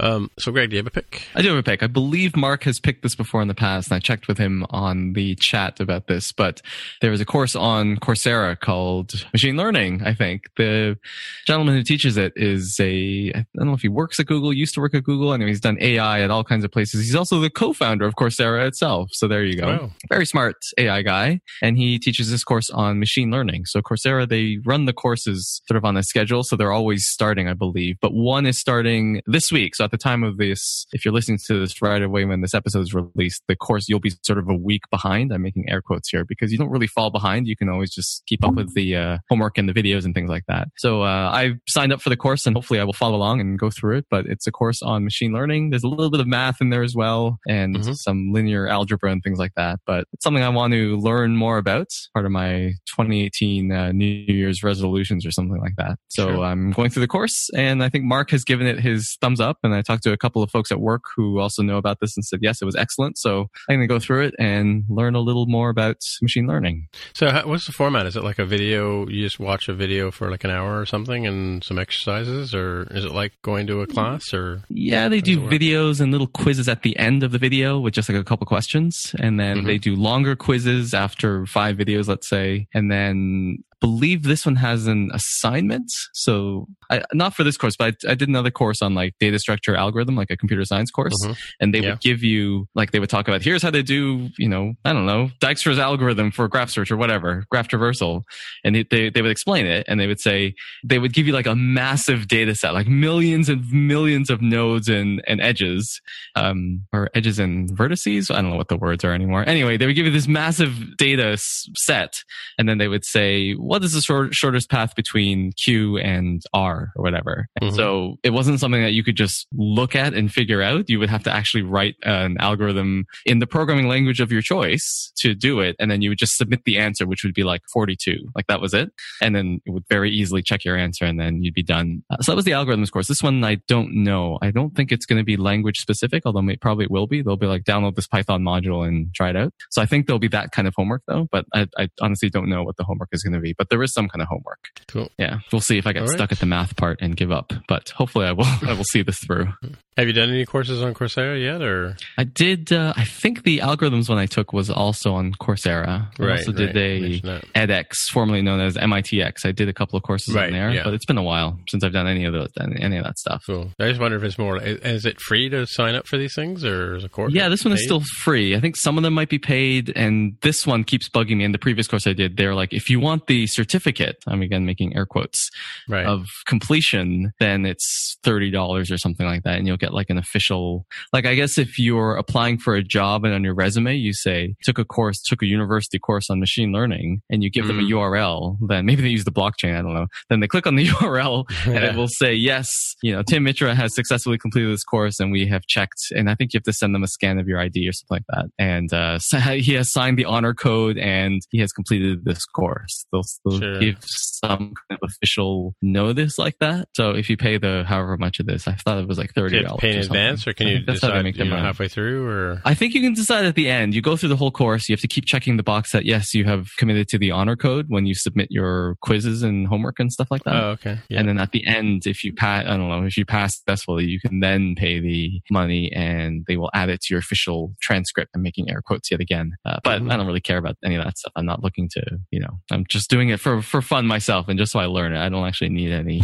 Um, so Greg, do you have a pick? I do have a pick. I believe Mark has picked this before in the past, and I checked with him on the chat about this. But there was a course on Coursera called Machine Learning. I think the gentleman who teaches it is a I don't know if he works at Google, used to work at Google, and he's done AI at all kinds of places. He's also the co-founder of Coursera itself. So there you go. Wow. Very smart AI guy, and he teaches this course on machine learning. So Coursera they run the courses sort of on a schedule, so they're always starting, I believe. But one is starting this week. So at the time of this, if you're listening to this right away when this episode is released, the course you'll be sort of a week behind. I'm making air quotes here because you don't really fall behind. You can always just keep up with the uh, homework and the videos and things like that. So uh, I've signed up for the course and hopefully I will follow along and go through it. But it's a course on machine learning. There's a little bit of math in there as well and mm-hmm. some linear algebra and things like that. But it's something I want to learn more about. Part of my 2018 uh, New Year's resolutions or something like that. So sure. I'm going through the course and I think Mark has given it his thumbs up. And I talked to a couple of folks at work who also know about this and said, yes, it was excellent. So I'm going to go through it and learn a little more about machine learning learning. So, how, what's the format? Is it like a video? You just watch a video for like an hour or something, and some exercises, or is it like going to a class? Or yeah, they do videos and little quizzes at the end of the video with just like a couple questions, and then mm-hmm. they do longer quizzes after five videos, let's say, and then believe this one has an assignment. So I, not for this course, but I, I, did another course on like data structure algorithm, like a computer science course. Mm-hmm. And they yeah. would give you, like, they would talk about here's how they do, you know, I don't know, Dijkstra's algorithm for graph search or whatever, graph traversal. And they, they, they would explain it and they would say, they would give you like a massive data set, like millions and millions of nodes and, and edges, um, or edges and vertices. I don't know what the words are anymore. Anyway, they would give you this massive data set. And then they would say, what is the short, shortest path between Q and R or whatever? Mm-hmm. so it wasn't something that you could just look at and figure out. You would have to actually write an algorithm in the programming language of your choice to do it. And then you would just submit the answer, which would be like 42. Like that was it. And then it would very easily check your answer and then you'd be done. Uh, so that was the algorithms course. This one, I don't know. I don't think it's going to be language specific, although it probably will be. They'll be like, download this Python module and try it out. So I think there'll be that kind of homework though, but I, I honestly don't know what the homework is going to be but there is some kind of homework. Cool. Yeah, we'll see if I get All stuck right. at the math part and give up, but hopefully I will. I will see this through. Have you done any courses on Coursera yet, or I did? Uh, I think the algorithms one I took was also on Coursera. I right, also did right. a edX, formerly known as MITx. I did a couple of courses right, on there, yeah. but it's been a while since I've done any of those, any of that stuff. Cool. I just wonder if it's more. Is it free to sign up for these things, or is a course? Yeah, this one paid? is still free. I think some of them might be paid, and this one keeps bugging me. In the previous course I did, they're like, if you want the certificate, I'm again making air quotes right. of completion, then it's thirty dollars or something like that, and you'll get like an official. Like I guess if you're applying for a job and on your resume you say took a course, took a university course on machine learning, and you give mm. them a mm. URL, then maybe they use the blockchain. I don't know. Then they click on the URL and it will say yes, you know, Tim Mitra has successfully completed this course, and we have checked. And I think you have to send them a scan of your ID or something like that. And uh, so he has signed the honor code and he has completed this course. They'll, sure. give some kind of official notice like that. So if you pay the however much of this, I thought it was like thirty dollars. Pay in advance, or can you that's decide make you know, halfway through? Or I think you can decide at the end. You go through the whole course. You have to keep checking the box that yes, you have committed to the honor code when you submit your quizzes and homework and stuff like that. Oh, okay. Yeah. And then at the end, if you pass, I don't know, if you pass successfully, you can then pay the money, and they will add it to your official transcript. I'm making air quotes yet again, uh, but mm-hmm. I don't really care about any of that stuff. I'm not looking to, you know, I'm just doing it for for fun myself and just so I learn it. I don't actually need any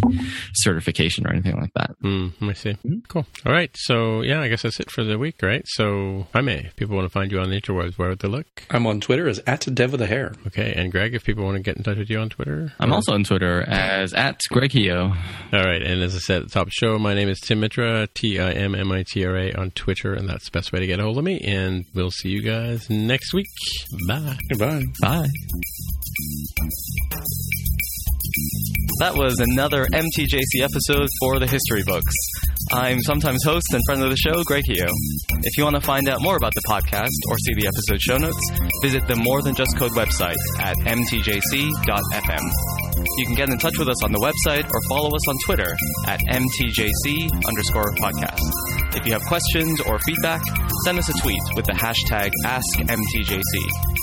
certification or anything like that. Mm, I see. Mm-hmm. Cool. All right. So yeah, I guess that's it for the week, right? So Jaime, if people want to find you on the interwebs, where would they look? I'm on Twitter as at Dev with a hair. Okay. And Greg, if people want to get in touch with you on Twitter, I'm or? also on Twitter as at Greg Heo. All right. And as I said at the top of the show, my name is Tim Mitra, T I M M I T R A on Twitter, and that's the best way to get a hold of me. And we'll see you guys next week. Bye. Goodbye. Bye. That was another MTJC episode for the history books. I'm sometimes host and friend of the show, Greg Heo. If you want to find out more about the podcast or see the episode show notes, visit the More Than Just Code website at mtjc.fm. You can get in touch with us on the website or follow us on Twitter at mtjc underscore podcast. If you have questions or feedback, send us a tweet with the hashtag AskMTJC.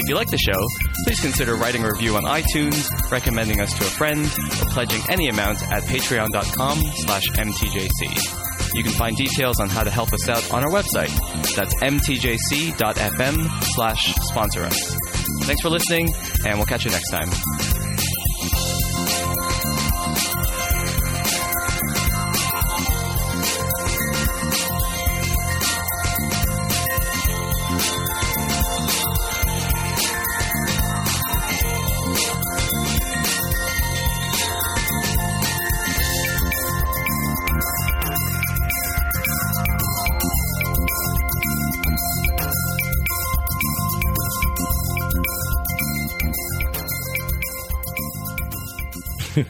If you like the show, please consider writing a review on iTunes, recommending us to a friend, or pledging any amount at patreon.com slash mtjc. You can find details on how to help us out on our website. That's mtjc.fm slash sponsor us. Thanks for listening, and we'll catch you next time.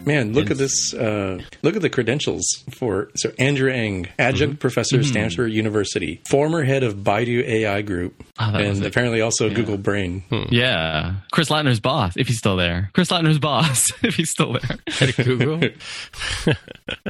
Man, look at this. Uh, look at the credentials for so Andrew Ng, adjunct Mm-hmm. professor, Stanford University, former head of Baidu AI Group, that was and apparently also Google Brain. Yeah. Chris Lattner's boss, if he's still there. Chris Lattner's boss, if he's still there. At Google.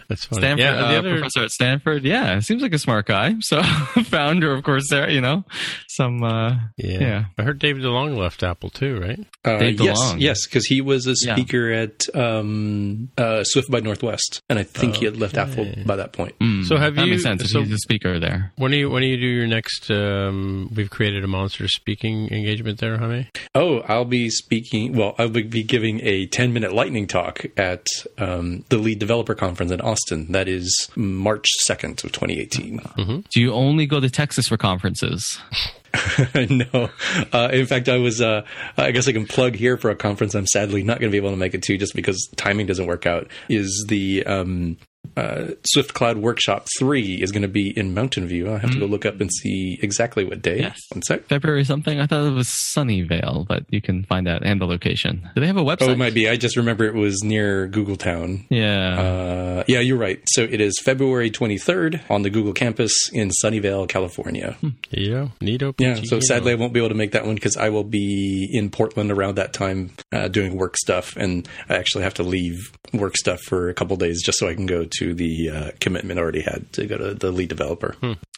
That's funny. Stanford, yeah, the uh, other, professor at Stanford. Yeah, seems like a smart guy. So, founder of Coursera, you know, some, uh, yeah. yeah. I heard David DeLong left Apple too, right? Uh, Dave yes, DeLong. yes, because he was a Yeah. speaker at um, uh, Swift by Northwest, and I think he had left Apple by that point. Mm, So have that you- makes sense. if so- he's a speaker there. When do you when do you do your next? Um, we've created a monster speaking engagement there, Jaime. Oh, I'll be speaking. Well, I'll be giving a ten-minute lightning talk at um, the Lead Developer Conference in Austin. That is March second of twenty eighteen. Do you only go to Texas for conferences? no, uh, in fact, I was. Uh, I guess I can plug here for a conference. I'm sadly not going to be able to make it to, just because timing doesn't work out. Is the um, uh, Swift Cloud Workshop three is going to be in Mountain View. I have to go look up and see exactly what day. Yes. One sec. February something? I thought it was Sunnyvale, but you can find out and the location. Do they have a website? Oh, it might be. I just remember it was near Google Town. Yeah. Uh, yeah, you're right. So it is February 23rd on the Google campus in Sunnyvale, California. Yeah, neato. Yeah, so sadly I won't be able to make that one because I will be in Portland around that time uh, doing work stuff, and I actually have to leave work stuff for a couple days just so I can go to the uh, commitment I already had to go to the lead developer.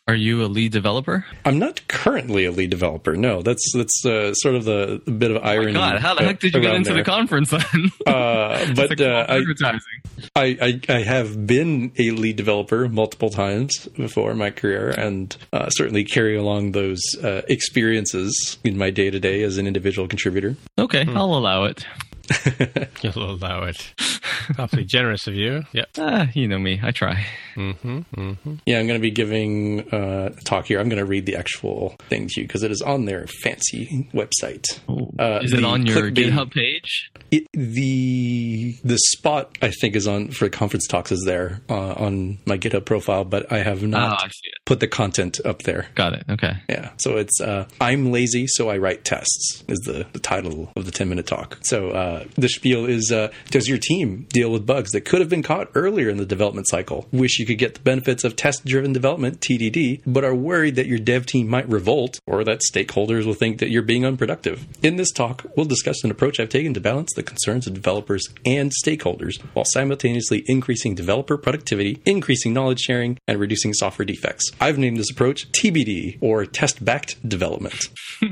Are you a lead developer? I'm not currently a lead developer. No, that's that's uh, sort of the, bit of irony. God, how the heck did you get into the conference then? Uh, but uh, I. I, I, I have been a lead developer multiple times before in my career and uh, certainly carry along those uh, experiences in my day to day as an individual contributor. Okay, I'll allow it. You'll allow it. Awfully generous of you. Yep. Ah, you know me. I try. Mm-hmm. Mm-hmm. Yeah, I'm going to be giving uh, a talk here. I'm going to read the actual thing to you because it is on their fancy website. Uh, Is it on your clickbait- GitHub page? It, the the spot I think is on for conference talks is there uh, on my GitHub profile, but I have not Ah, I put the content up there. Got it. Okay. Yeah. So it's uh, I'm lazy, so I write tests is the, the title of the 10 minute talk. So uh, the spiel is uh, Does your team deal with bugs that could have been caught earlier in the development cycle? Wish you could get the benefits of test driven development, TDD, but are worried that your dev team might revolt or that stakeholders will think that you're being unproductive. In this talk, we'll discuss an approach I've taken to balance the concerns of developers and stakeholders while simultaneously increasing developer productivity, increasing knowledge sharing, and reducing software defects. I've named this approach TBD or test backed development.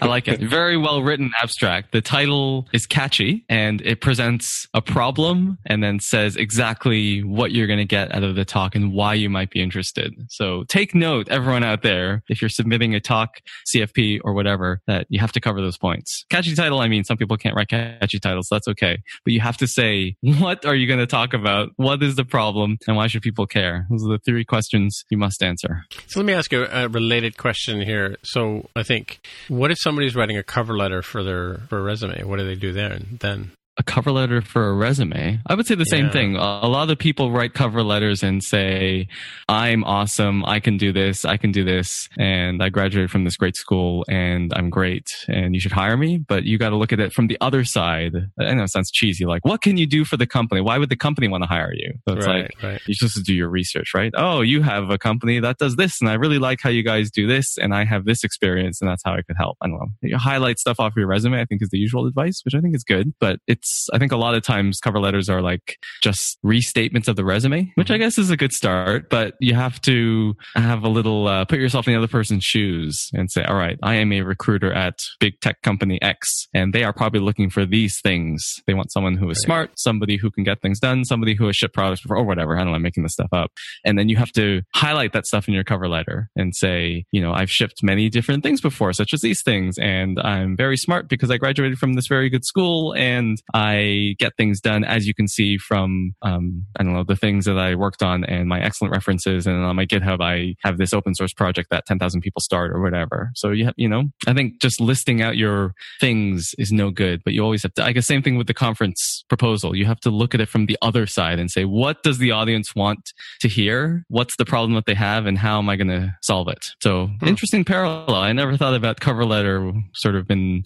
I like it. Very well written abstract. The title is catchy and it presents a problem and then says exactly what you're going to get out of the talk and why you might be interested. So take note, everyone out there, if you're submitting a talk, CFP or whatever, that you have to cover those points. Catchy title, I mean, some people can't write catchy titles. That's okay. But you have to say, what are you going to talk about? What is the problem? And why should people care? Those are the three questions you must answer. So let me ask you a related question here. So I think, what if somebody's writing a cover letter for their for a resume? What do they do there and then? A cover letter for a resume, I would say the same thing. A lot of people write cover letters and say, I'm awesome. I can do this. I can do this. And I graduated from this great school and I'm great and you should hire me. But you got to look at it from the other side. I know it sounds cheesy. Like, what can you do for the company? Why would the company want to hire you? So it's right, like, right. you're supposed to do your research, right? Oh, you have a company that does this, and I really like how you guys do this, and I have this experience, and that's how I could help. I don't know. You highlight stuff off your resume, I think, is the usual advice, which I think is good. But it's, I think a lot of times cover letters are like just restatements of the resume, which I guess is a good start, but you have to have a little, uh, put yourself in the other person's shoes and say, all right, I am a recruiter at big tech company X, and they are probably looking for these things. They want someone who is smart, somebody who can get things done, somebody who has shipped products before, or whatever. I don't know, I'm making this stuff up. And then you have to highlight that stuff in your cover letter and say, you know, I've shipped many different things before, such as these things. And I'm very smart because I graduated from this very good school and I get things done, as you can see from, um, I don't know, the things that I worked on and my excellent references. And on my GitHub, I have this open source project that 10,000 people start or whatever. So you have, you know, I think just listing out your things is no good, but you always have to, I guess same thing with the conference proposal. You have to look at it from the other side and say, what does the audience want to hear? What's the problem that they have and how am I going to solve it? So interesting parallel. I never thought about cover letter sort of in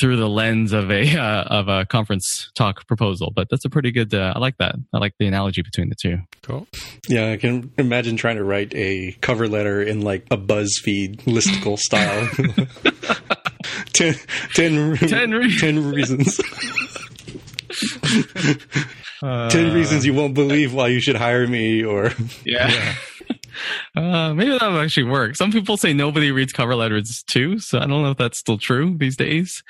through the lens of a, uh, of a conference Renaissance talk proposal, but that's a pretty good. Uh, I like that. I like the analogy between the two. Cool. Yeah, I can imagine trying to write a cover letter in like a BuzzFeed listicle style. ten, ten, Ten re- ten reasons. Uh, ten reasons you won't believe why you should hire me, or Yeah. Uh, maybe that would actually work. Some people say nobody reads cover letters too, so I don't know if that's still true these days.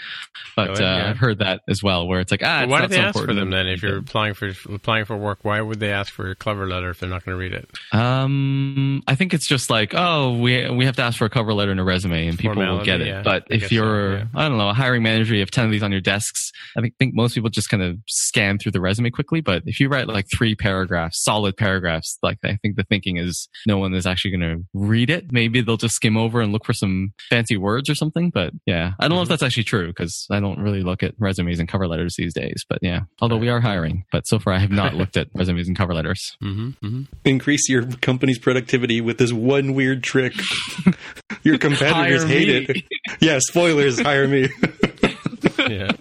But uh, I've heard that as well, where it's like, ah, it's why not do they so ask for them then? If you're applying for applying for work, why would they ask for a cover letter if they're not going to read it? Um, I think it's just like, oh, we we have to ask for a cover letter and a resume, and people will get it. yeah. But I if you're, yeah. I don't know, a hiring manager, you have ten of these on your desks. I think think most people just kind of scan through the resume quickly. But if you write like three paragraphs, solid paragraphs, like I think the thinking is no one is actually going to read it. Maybe they'll just skim over and look for some fancy words or something. But yeah, I don't know if Mm-hmm. that's actually true because I don't really look at resumes and cover letters these days. But yeah, although we are hiring, but so far I have not looked at resumes and cover letters. Mm-hmm. mm-hmm. increase your company's productivity with this one weird trick. Your competitors Hire hate me. it. Yeah, spoilers. hire me. Yeah.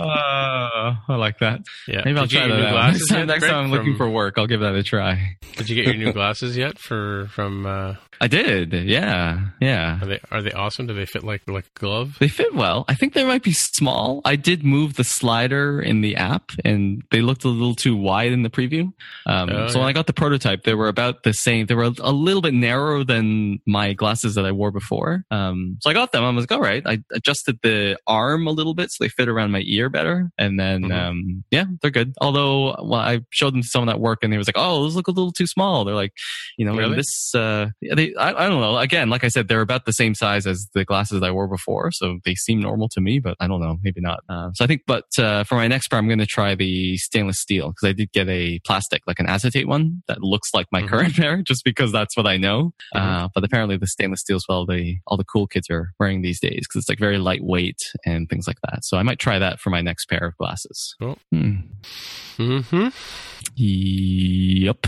Uh, I like that. Yeah. Maybe I'll Did try that new glasses Next time, yet, next Greg, time I'm looking for work, I'll give that a try. Did you get your new glasses yet for from? Uh, I did. Yeah. Yeah. are they are they awesome? Do they fit like like a glove? They fit well. I think they might be small. I did move the slider in the app and they looked a little too wide in the preview. Um, Oh, so when. I got the prototype, they were about the same. They were a little bit narrower than my glasses that I wore before. Um, so I got them. I was like, all right. I adjusted the arm a little bit so they fit around my ear better. And then, Mhm. um, yeah, they're good. Although well, I showed them to someone at work and they was like, oh, those look a little too small. They're like, you know, Really? this, uh, they, I, I don't know. Again, like I said, they're about the same size as the glasses I wore before. So they seem normal to me, but I don't know. Maybe not. Uh, so I think, but, uh, for my next pair, I'm going to try the stainless steel because I did get a plastic, like an acetate one that looks like my Mhm. current pair just because that's what I know. Mhm. Uh, but apparently the stainless steel is well, the, all the cool kids are wearing these days because it's like very lightweight and things like that. So I might try that for my next pair of glasses. Cool. Hmm. Mm-hmm. Yep.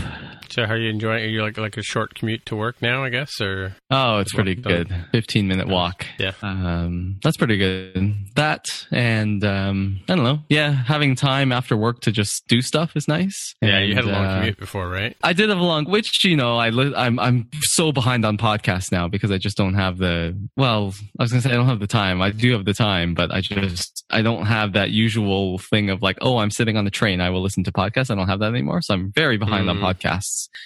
So how are you enjoying? Are you like like a short commute to work now? I guess or Oh, it's pretty Well done. good. 15 minute walk. Yeah. Um, that's pretty good. That and, um, I don't know. Yeah. Having time after work to just do stuff is nice. yeah, you had a long uh, commute before, right? I did have a long, which you know, I li- I'm I'm so behind on podcasts now because I just don't have the. Well, I was gonna say I don't have the time. I do have the time, but I just I don't have that usual thing of like, oh, I'm sitting on the train, I will listen to podcasts. I don't have that anymore, so I'm very behind on Mm.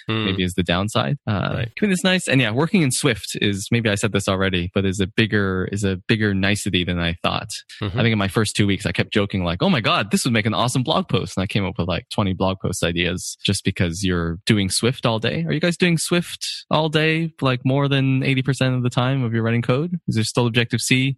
Hmm. Maybe is the downside. Uh, Right. Is nice, and yeah, working in Swift is maybe I said this already, but is a bigger is a bigger nicety than I thought. Mhm. I think in my first two weeks, I kept joking like, "Oh my god, this would make an awesome blog post," and I came up with like 20 blog post ideas just because you're doing Swift all day. Are you guys doing Swift all day, like more than 80% of the time of your writing code? Is there still Objective C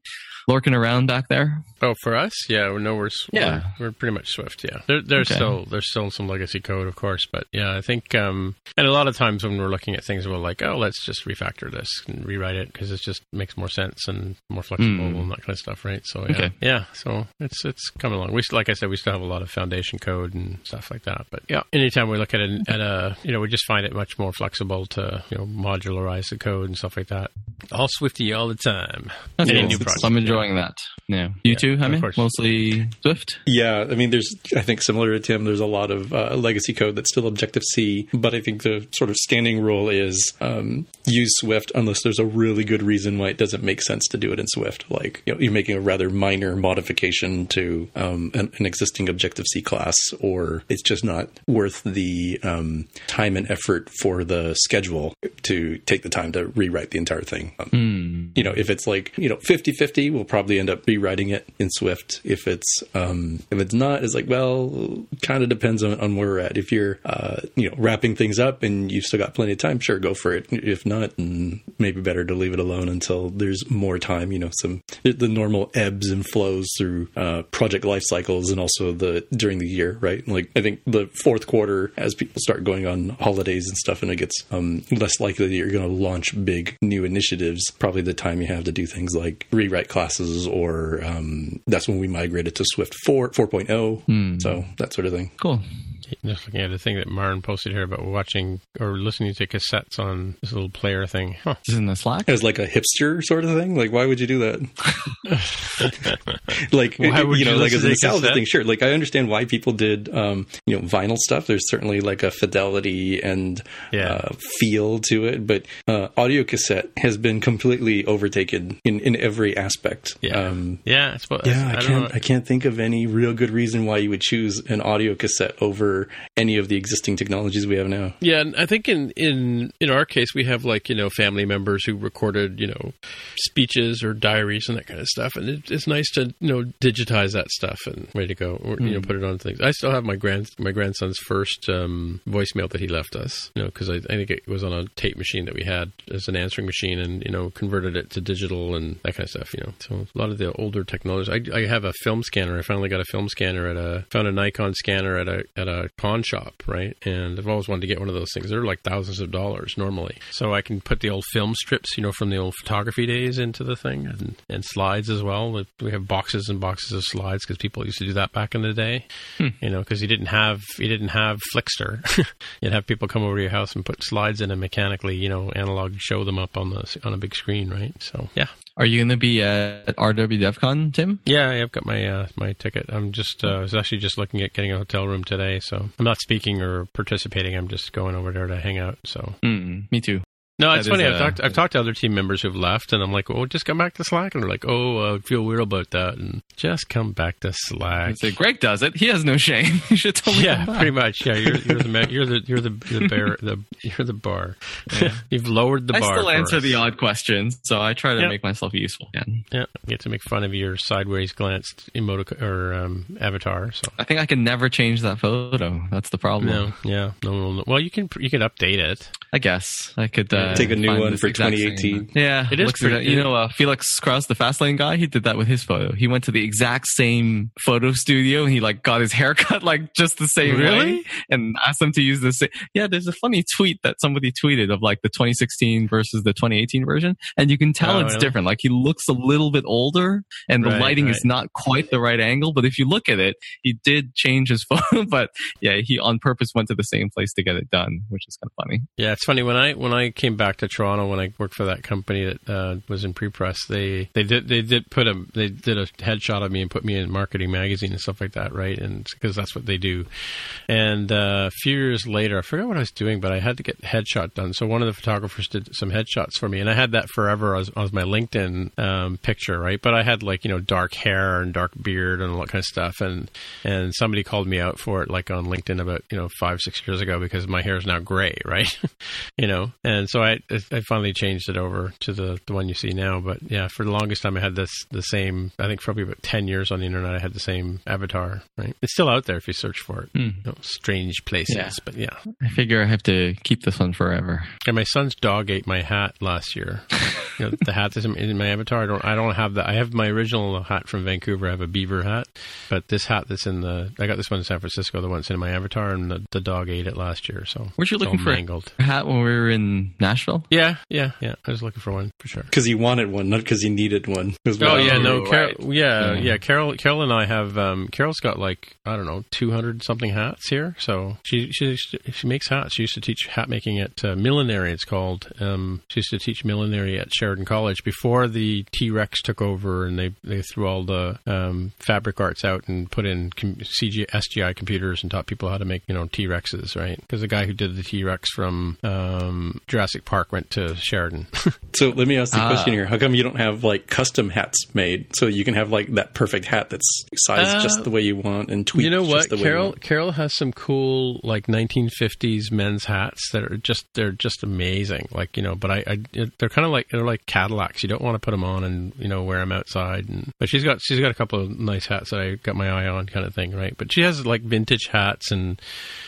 lurking around back there? Oh, for us, yeah, no, we're s- Yeah. we're, we're pretty much Swift. Yeah, there, there's Okay. still there's still some legacy code, of course, but yeah, I think um, and a lot of times when we're looking at things, we're like, oh, let's just refactor this and rewrite it because it just makes more sense and more flexible Mm. and that kind of stuff, right? So yeah, Okay. yeah, so it's it's coming along. We like I said, we still have a lot of foundation code and stuff like that, but yeah, anytime we look at it at a you know we just find it much more flexible to you know modularize the code and stuff like that. All Swifty all the time. That's Any cool. new project, I'm yeah. Enjoying that. Yeah. You Yeah, too, I mean. Mostly Swift? Yeah, I mean, there's, I think, similar to Tim, there's a lot of uh, legacy code that's still Objective C, but I think the sort of standing rule is um, use Swift unless there's a really good reason why it doesn't make sense to do it in Swift. Like, you know, you're making a rather minor modification to um, an, an existing Objective C class, or it's just not worth the um, time and effort for the schedule to take the time to rewrite the entire thing. Um, Hmm. you know, if it's like, you know, 50 50, we'll probably end up rewriting it in Swift. If it's, um, if it's not, it's like, well, kind of depends on, on where we're at. If you're, uh, you know, wrapping things up and you've still got plenty of time, sure, go for it. If not, mm, maybe better to leave it alone until there's more time, you know, some, the normal ebbs and flows through, uh, project life cycles and also the, during the year, right? Like, I think the fourth quarter, as people start going on holidays and stuff, and it gets, um, less likely that you're going to launch big new initiatives, probably the time you have to do things like rewrite classes or um, that's when we migrated to Swift 4, 4.0. So that sort of thing. Cool. Just looking at the thing that Martin posted here about watching or listening to cassettes on this little player thing. Huh. This is in the Slack. As like a hipster sort of thing. Like, why would you do that? like, Why would you know, you like as a nostalgia thing. Sure. Like, I understand why people did, um, you know, vinyl stuff. There's certainly like a fidelity and Yeah. uh, feel to it, but uh, audio cassette has been completely overtaken in in every aspect. Yeah. Um, yeah, it's, well, yeah, I, don't can't. know. I can't think of any real good reason why you would choose an audio cassette over any of the existing technologies we have now. Yeah, and I think in in in our case we have like you know family members who recorded you know speeches or diaries and that kind of stuff, and it, it's nice to you know digitize that stuff and way to go, or you know put it on things. I still have my grand my grandson's first um, voicemail that he left us, you know, because I, I think it was on a tape machine that we had as an answering machine, and you know converted it to digital and that kind of stuff. You know, so a lot of the older technologies. I, I have a film scanner. I finally got a film scanner at a found a Nikon scanner at a at a pawn shop, right? And I've always wanted to get one of those things. They're like thousands of dollars normally, so I can put the old film strips, you know, from the old photography days into the thing, and, and slides as well. We have boxes and boxes of slides because people used to do that back in the day, hmm. you know, because you didn't have you didn't have Flickster. You'd have people come over to your house and put slides in and mechanically, you know, analog show them up on the on a big screen, right? So yeah, Are you going to be at RW DevCon, Tim? yeah, I've got my uh, my ticket. I'm just uh, I was actually just looking at getting a hotel room today, so I'm not speaking or participating. I'm just going over there to hang out. So Mm, me too. No, it's That funny. is, I've talked I've talked to other team members who've left, and I'm like, oh, just come back to Slack, and they're like, oh, I feel weird about that, and just come back to Slack. Say Greg does it. He has no shame. you should totally Yeah, pretty much. Yeah, you're, you're the you're the you're the the bear the you're the bar. You've lowered the I bar. I still answer us. the odd questions, so I try to Yeah. make myself useful Yeah, Yeah, get to make fun of your sideways glanced emotic or um, avatar. So I think I can never change that photo. That's the problem. no, yeah, no, no, no. Well, you can you can update it. I guess I could uh, Take a new one for exact same 2018. one. Yeah, It is looks pretty- exact- You know, uh, Felix Krause, the Fastlane guy, he did that with his photo. He went to the exact same photo studio and he like got his haircut like just the same Really? way, and asked them to use the same. Yeah, there's a funny tweet that somebody tweeted of like the 2016 versus the 2018 version, and you can tell Oh, it's really? different. Like he looks a little bit older, and the Right, lighting is not quite the right angle. But if you look at it, he did change his photo. but yeah, he on purpose went to the same place to get it done, which is kind of funny. Yeah, it's funny when I when I came back to Toronto when I worked for that company that uh, was in pre press. They they did they did put a they did a headshot of me and put me in marketing magazine and stuff like that, right? And because that's what they do. And uh, a few years later, I forgot what I was doing, but I had to get headshot done. So one of the photographers did some headshots for me, and I had that forever as, as my LinkedIn um, picture, right? But I had like you know dark hair and dark beard and all that kind of stuff, and and somebody called me out for it like on LinkedIn about you know five six years ago because my hair is now gray, right? you know, and so I I finally changed it over to the the one you see now. But yeah, for the longest time I had this the same. I think probably about ten years on the internet I had the same avatar. Right, it's still out there if you search for it. Hmm. Know, strange places, Yeah. but yeah. I figure I have to keep this one forever. And my son's dog ate my hat last year. you know, the hat that's in, in my avatar. I don't. I don't have that. I have my original hat from Vancouver. I have a beaver hat, but this hat that's in the. I got this one in San Francisco. The one that's in my avatar, and the, the dog ate it last year. So Weren't you looking for mangled? a hat when we were in Nashville? Yeah, yeah, yeah. I was looking for one for sure. Because he wanted one, not because he needed one. Oh well. yeah, no, right. Carol, yeah, Yeah. yeah. Carol, Carol and I have. Um, Carol's got like I don't know, two hundred something hats here. So she she she makes hats. She used to teach hat making at uh, Millinery. It's called. Um, she used to teach millinery at Sheridan College before the T Rex took over and they they threw all the um, fabric arts out and put in com- CG SGI computers and taught people how to make you know T Rexes, right? Because the guy who did the T Rex from um, Jurassic Park went to Sheridan. So let me ask the Ah. question here: How come you don't have like custom hats made so you can have like that perfect hat that's sized Uh, just the way you want and tweaked You know just what, the way you Carol? want? Carol has some cool like 1950s men's hats that are just they're just amazing. Like you know, but I, I they're kind of like they're like Cadillacs. You don't want to put them on and you know wear them outside. And but she's got she's got a couple of nice hats that I got my eye on, kind of thing, right? But she has like vintage hats and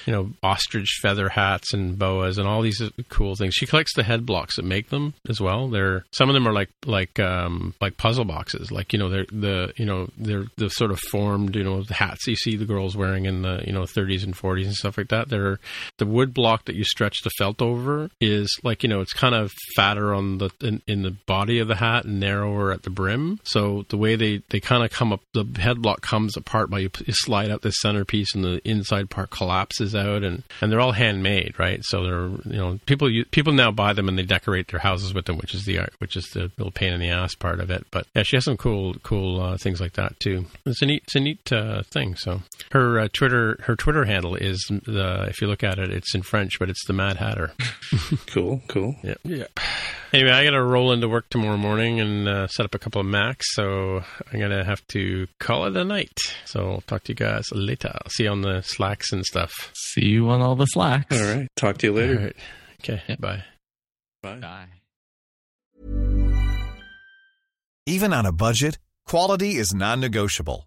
you know ostrich feather hats and boas and all these cool things. She collects the head blocks that make them as well. They're some of them are like like um like puzzle boxes. Like you know they're the you know they're the sort of formed you know the hats you see the girls wearing in the you know 30s and 40s and stuff like that. They're the wood block that you stretch the felt over is like you know it's kind of fatter on the in, in in the body of the hat and narrower at the brim. So the way they, they kind of come up, the head block comes apart by you, you slide out the centerpiece and the inside part collapses out, and, and they're all handmade, right? So they're you know people people now buy them and they decorate their houses with them, which is the which is the little pain in the ass part of it. But yeah, she has some cool cool uh, things like that too. It's a neat it's a neat uh, thing. So her uh, Twitter her Twitter handle is the if you look at it, it's in French, but it's the Mad Hatter. cool, cool. Yeah, yeah. Anyway, I got to roll into work tomorrow morning and uh, set up a couple of Macs, so I'm gonna have to call it a night. So I'll talk to you guys later. I'll see you on the Slacks and stuff. See you on all the Slacks. All right. Talk to you later. All right. Okay. Yep. Bye. Bye. Bye. Even on a budget, quality is non-negotiable.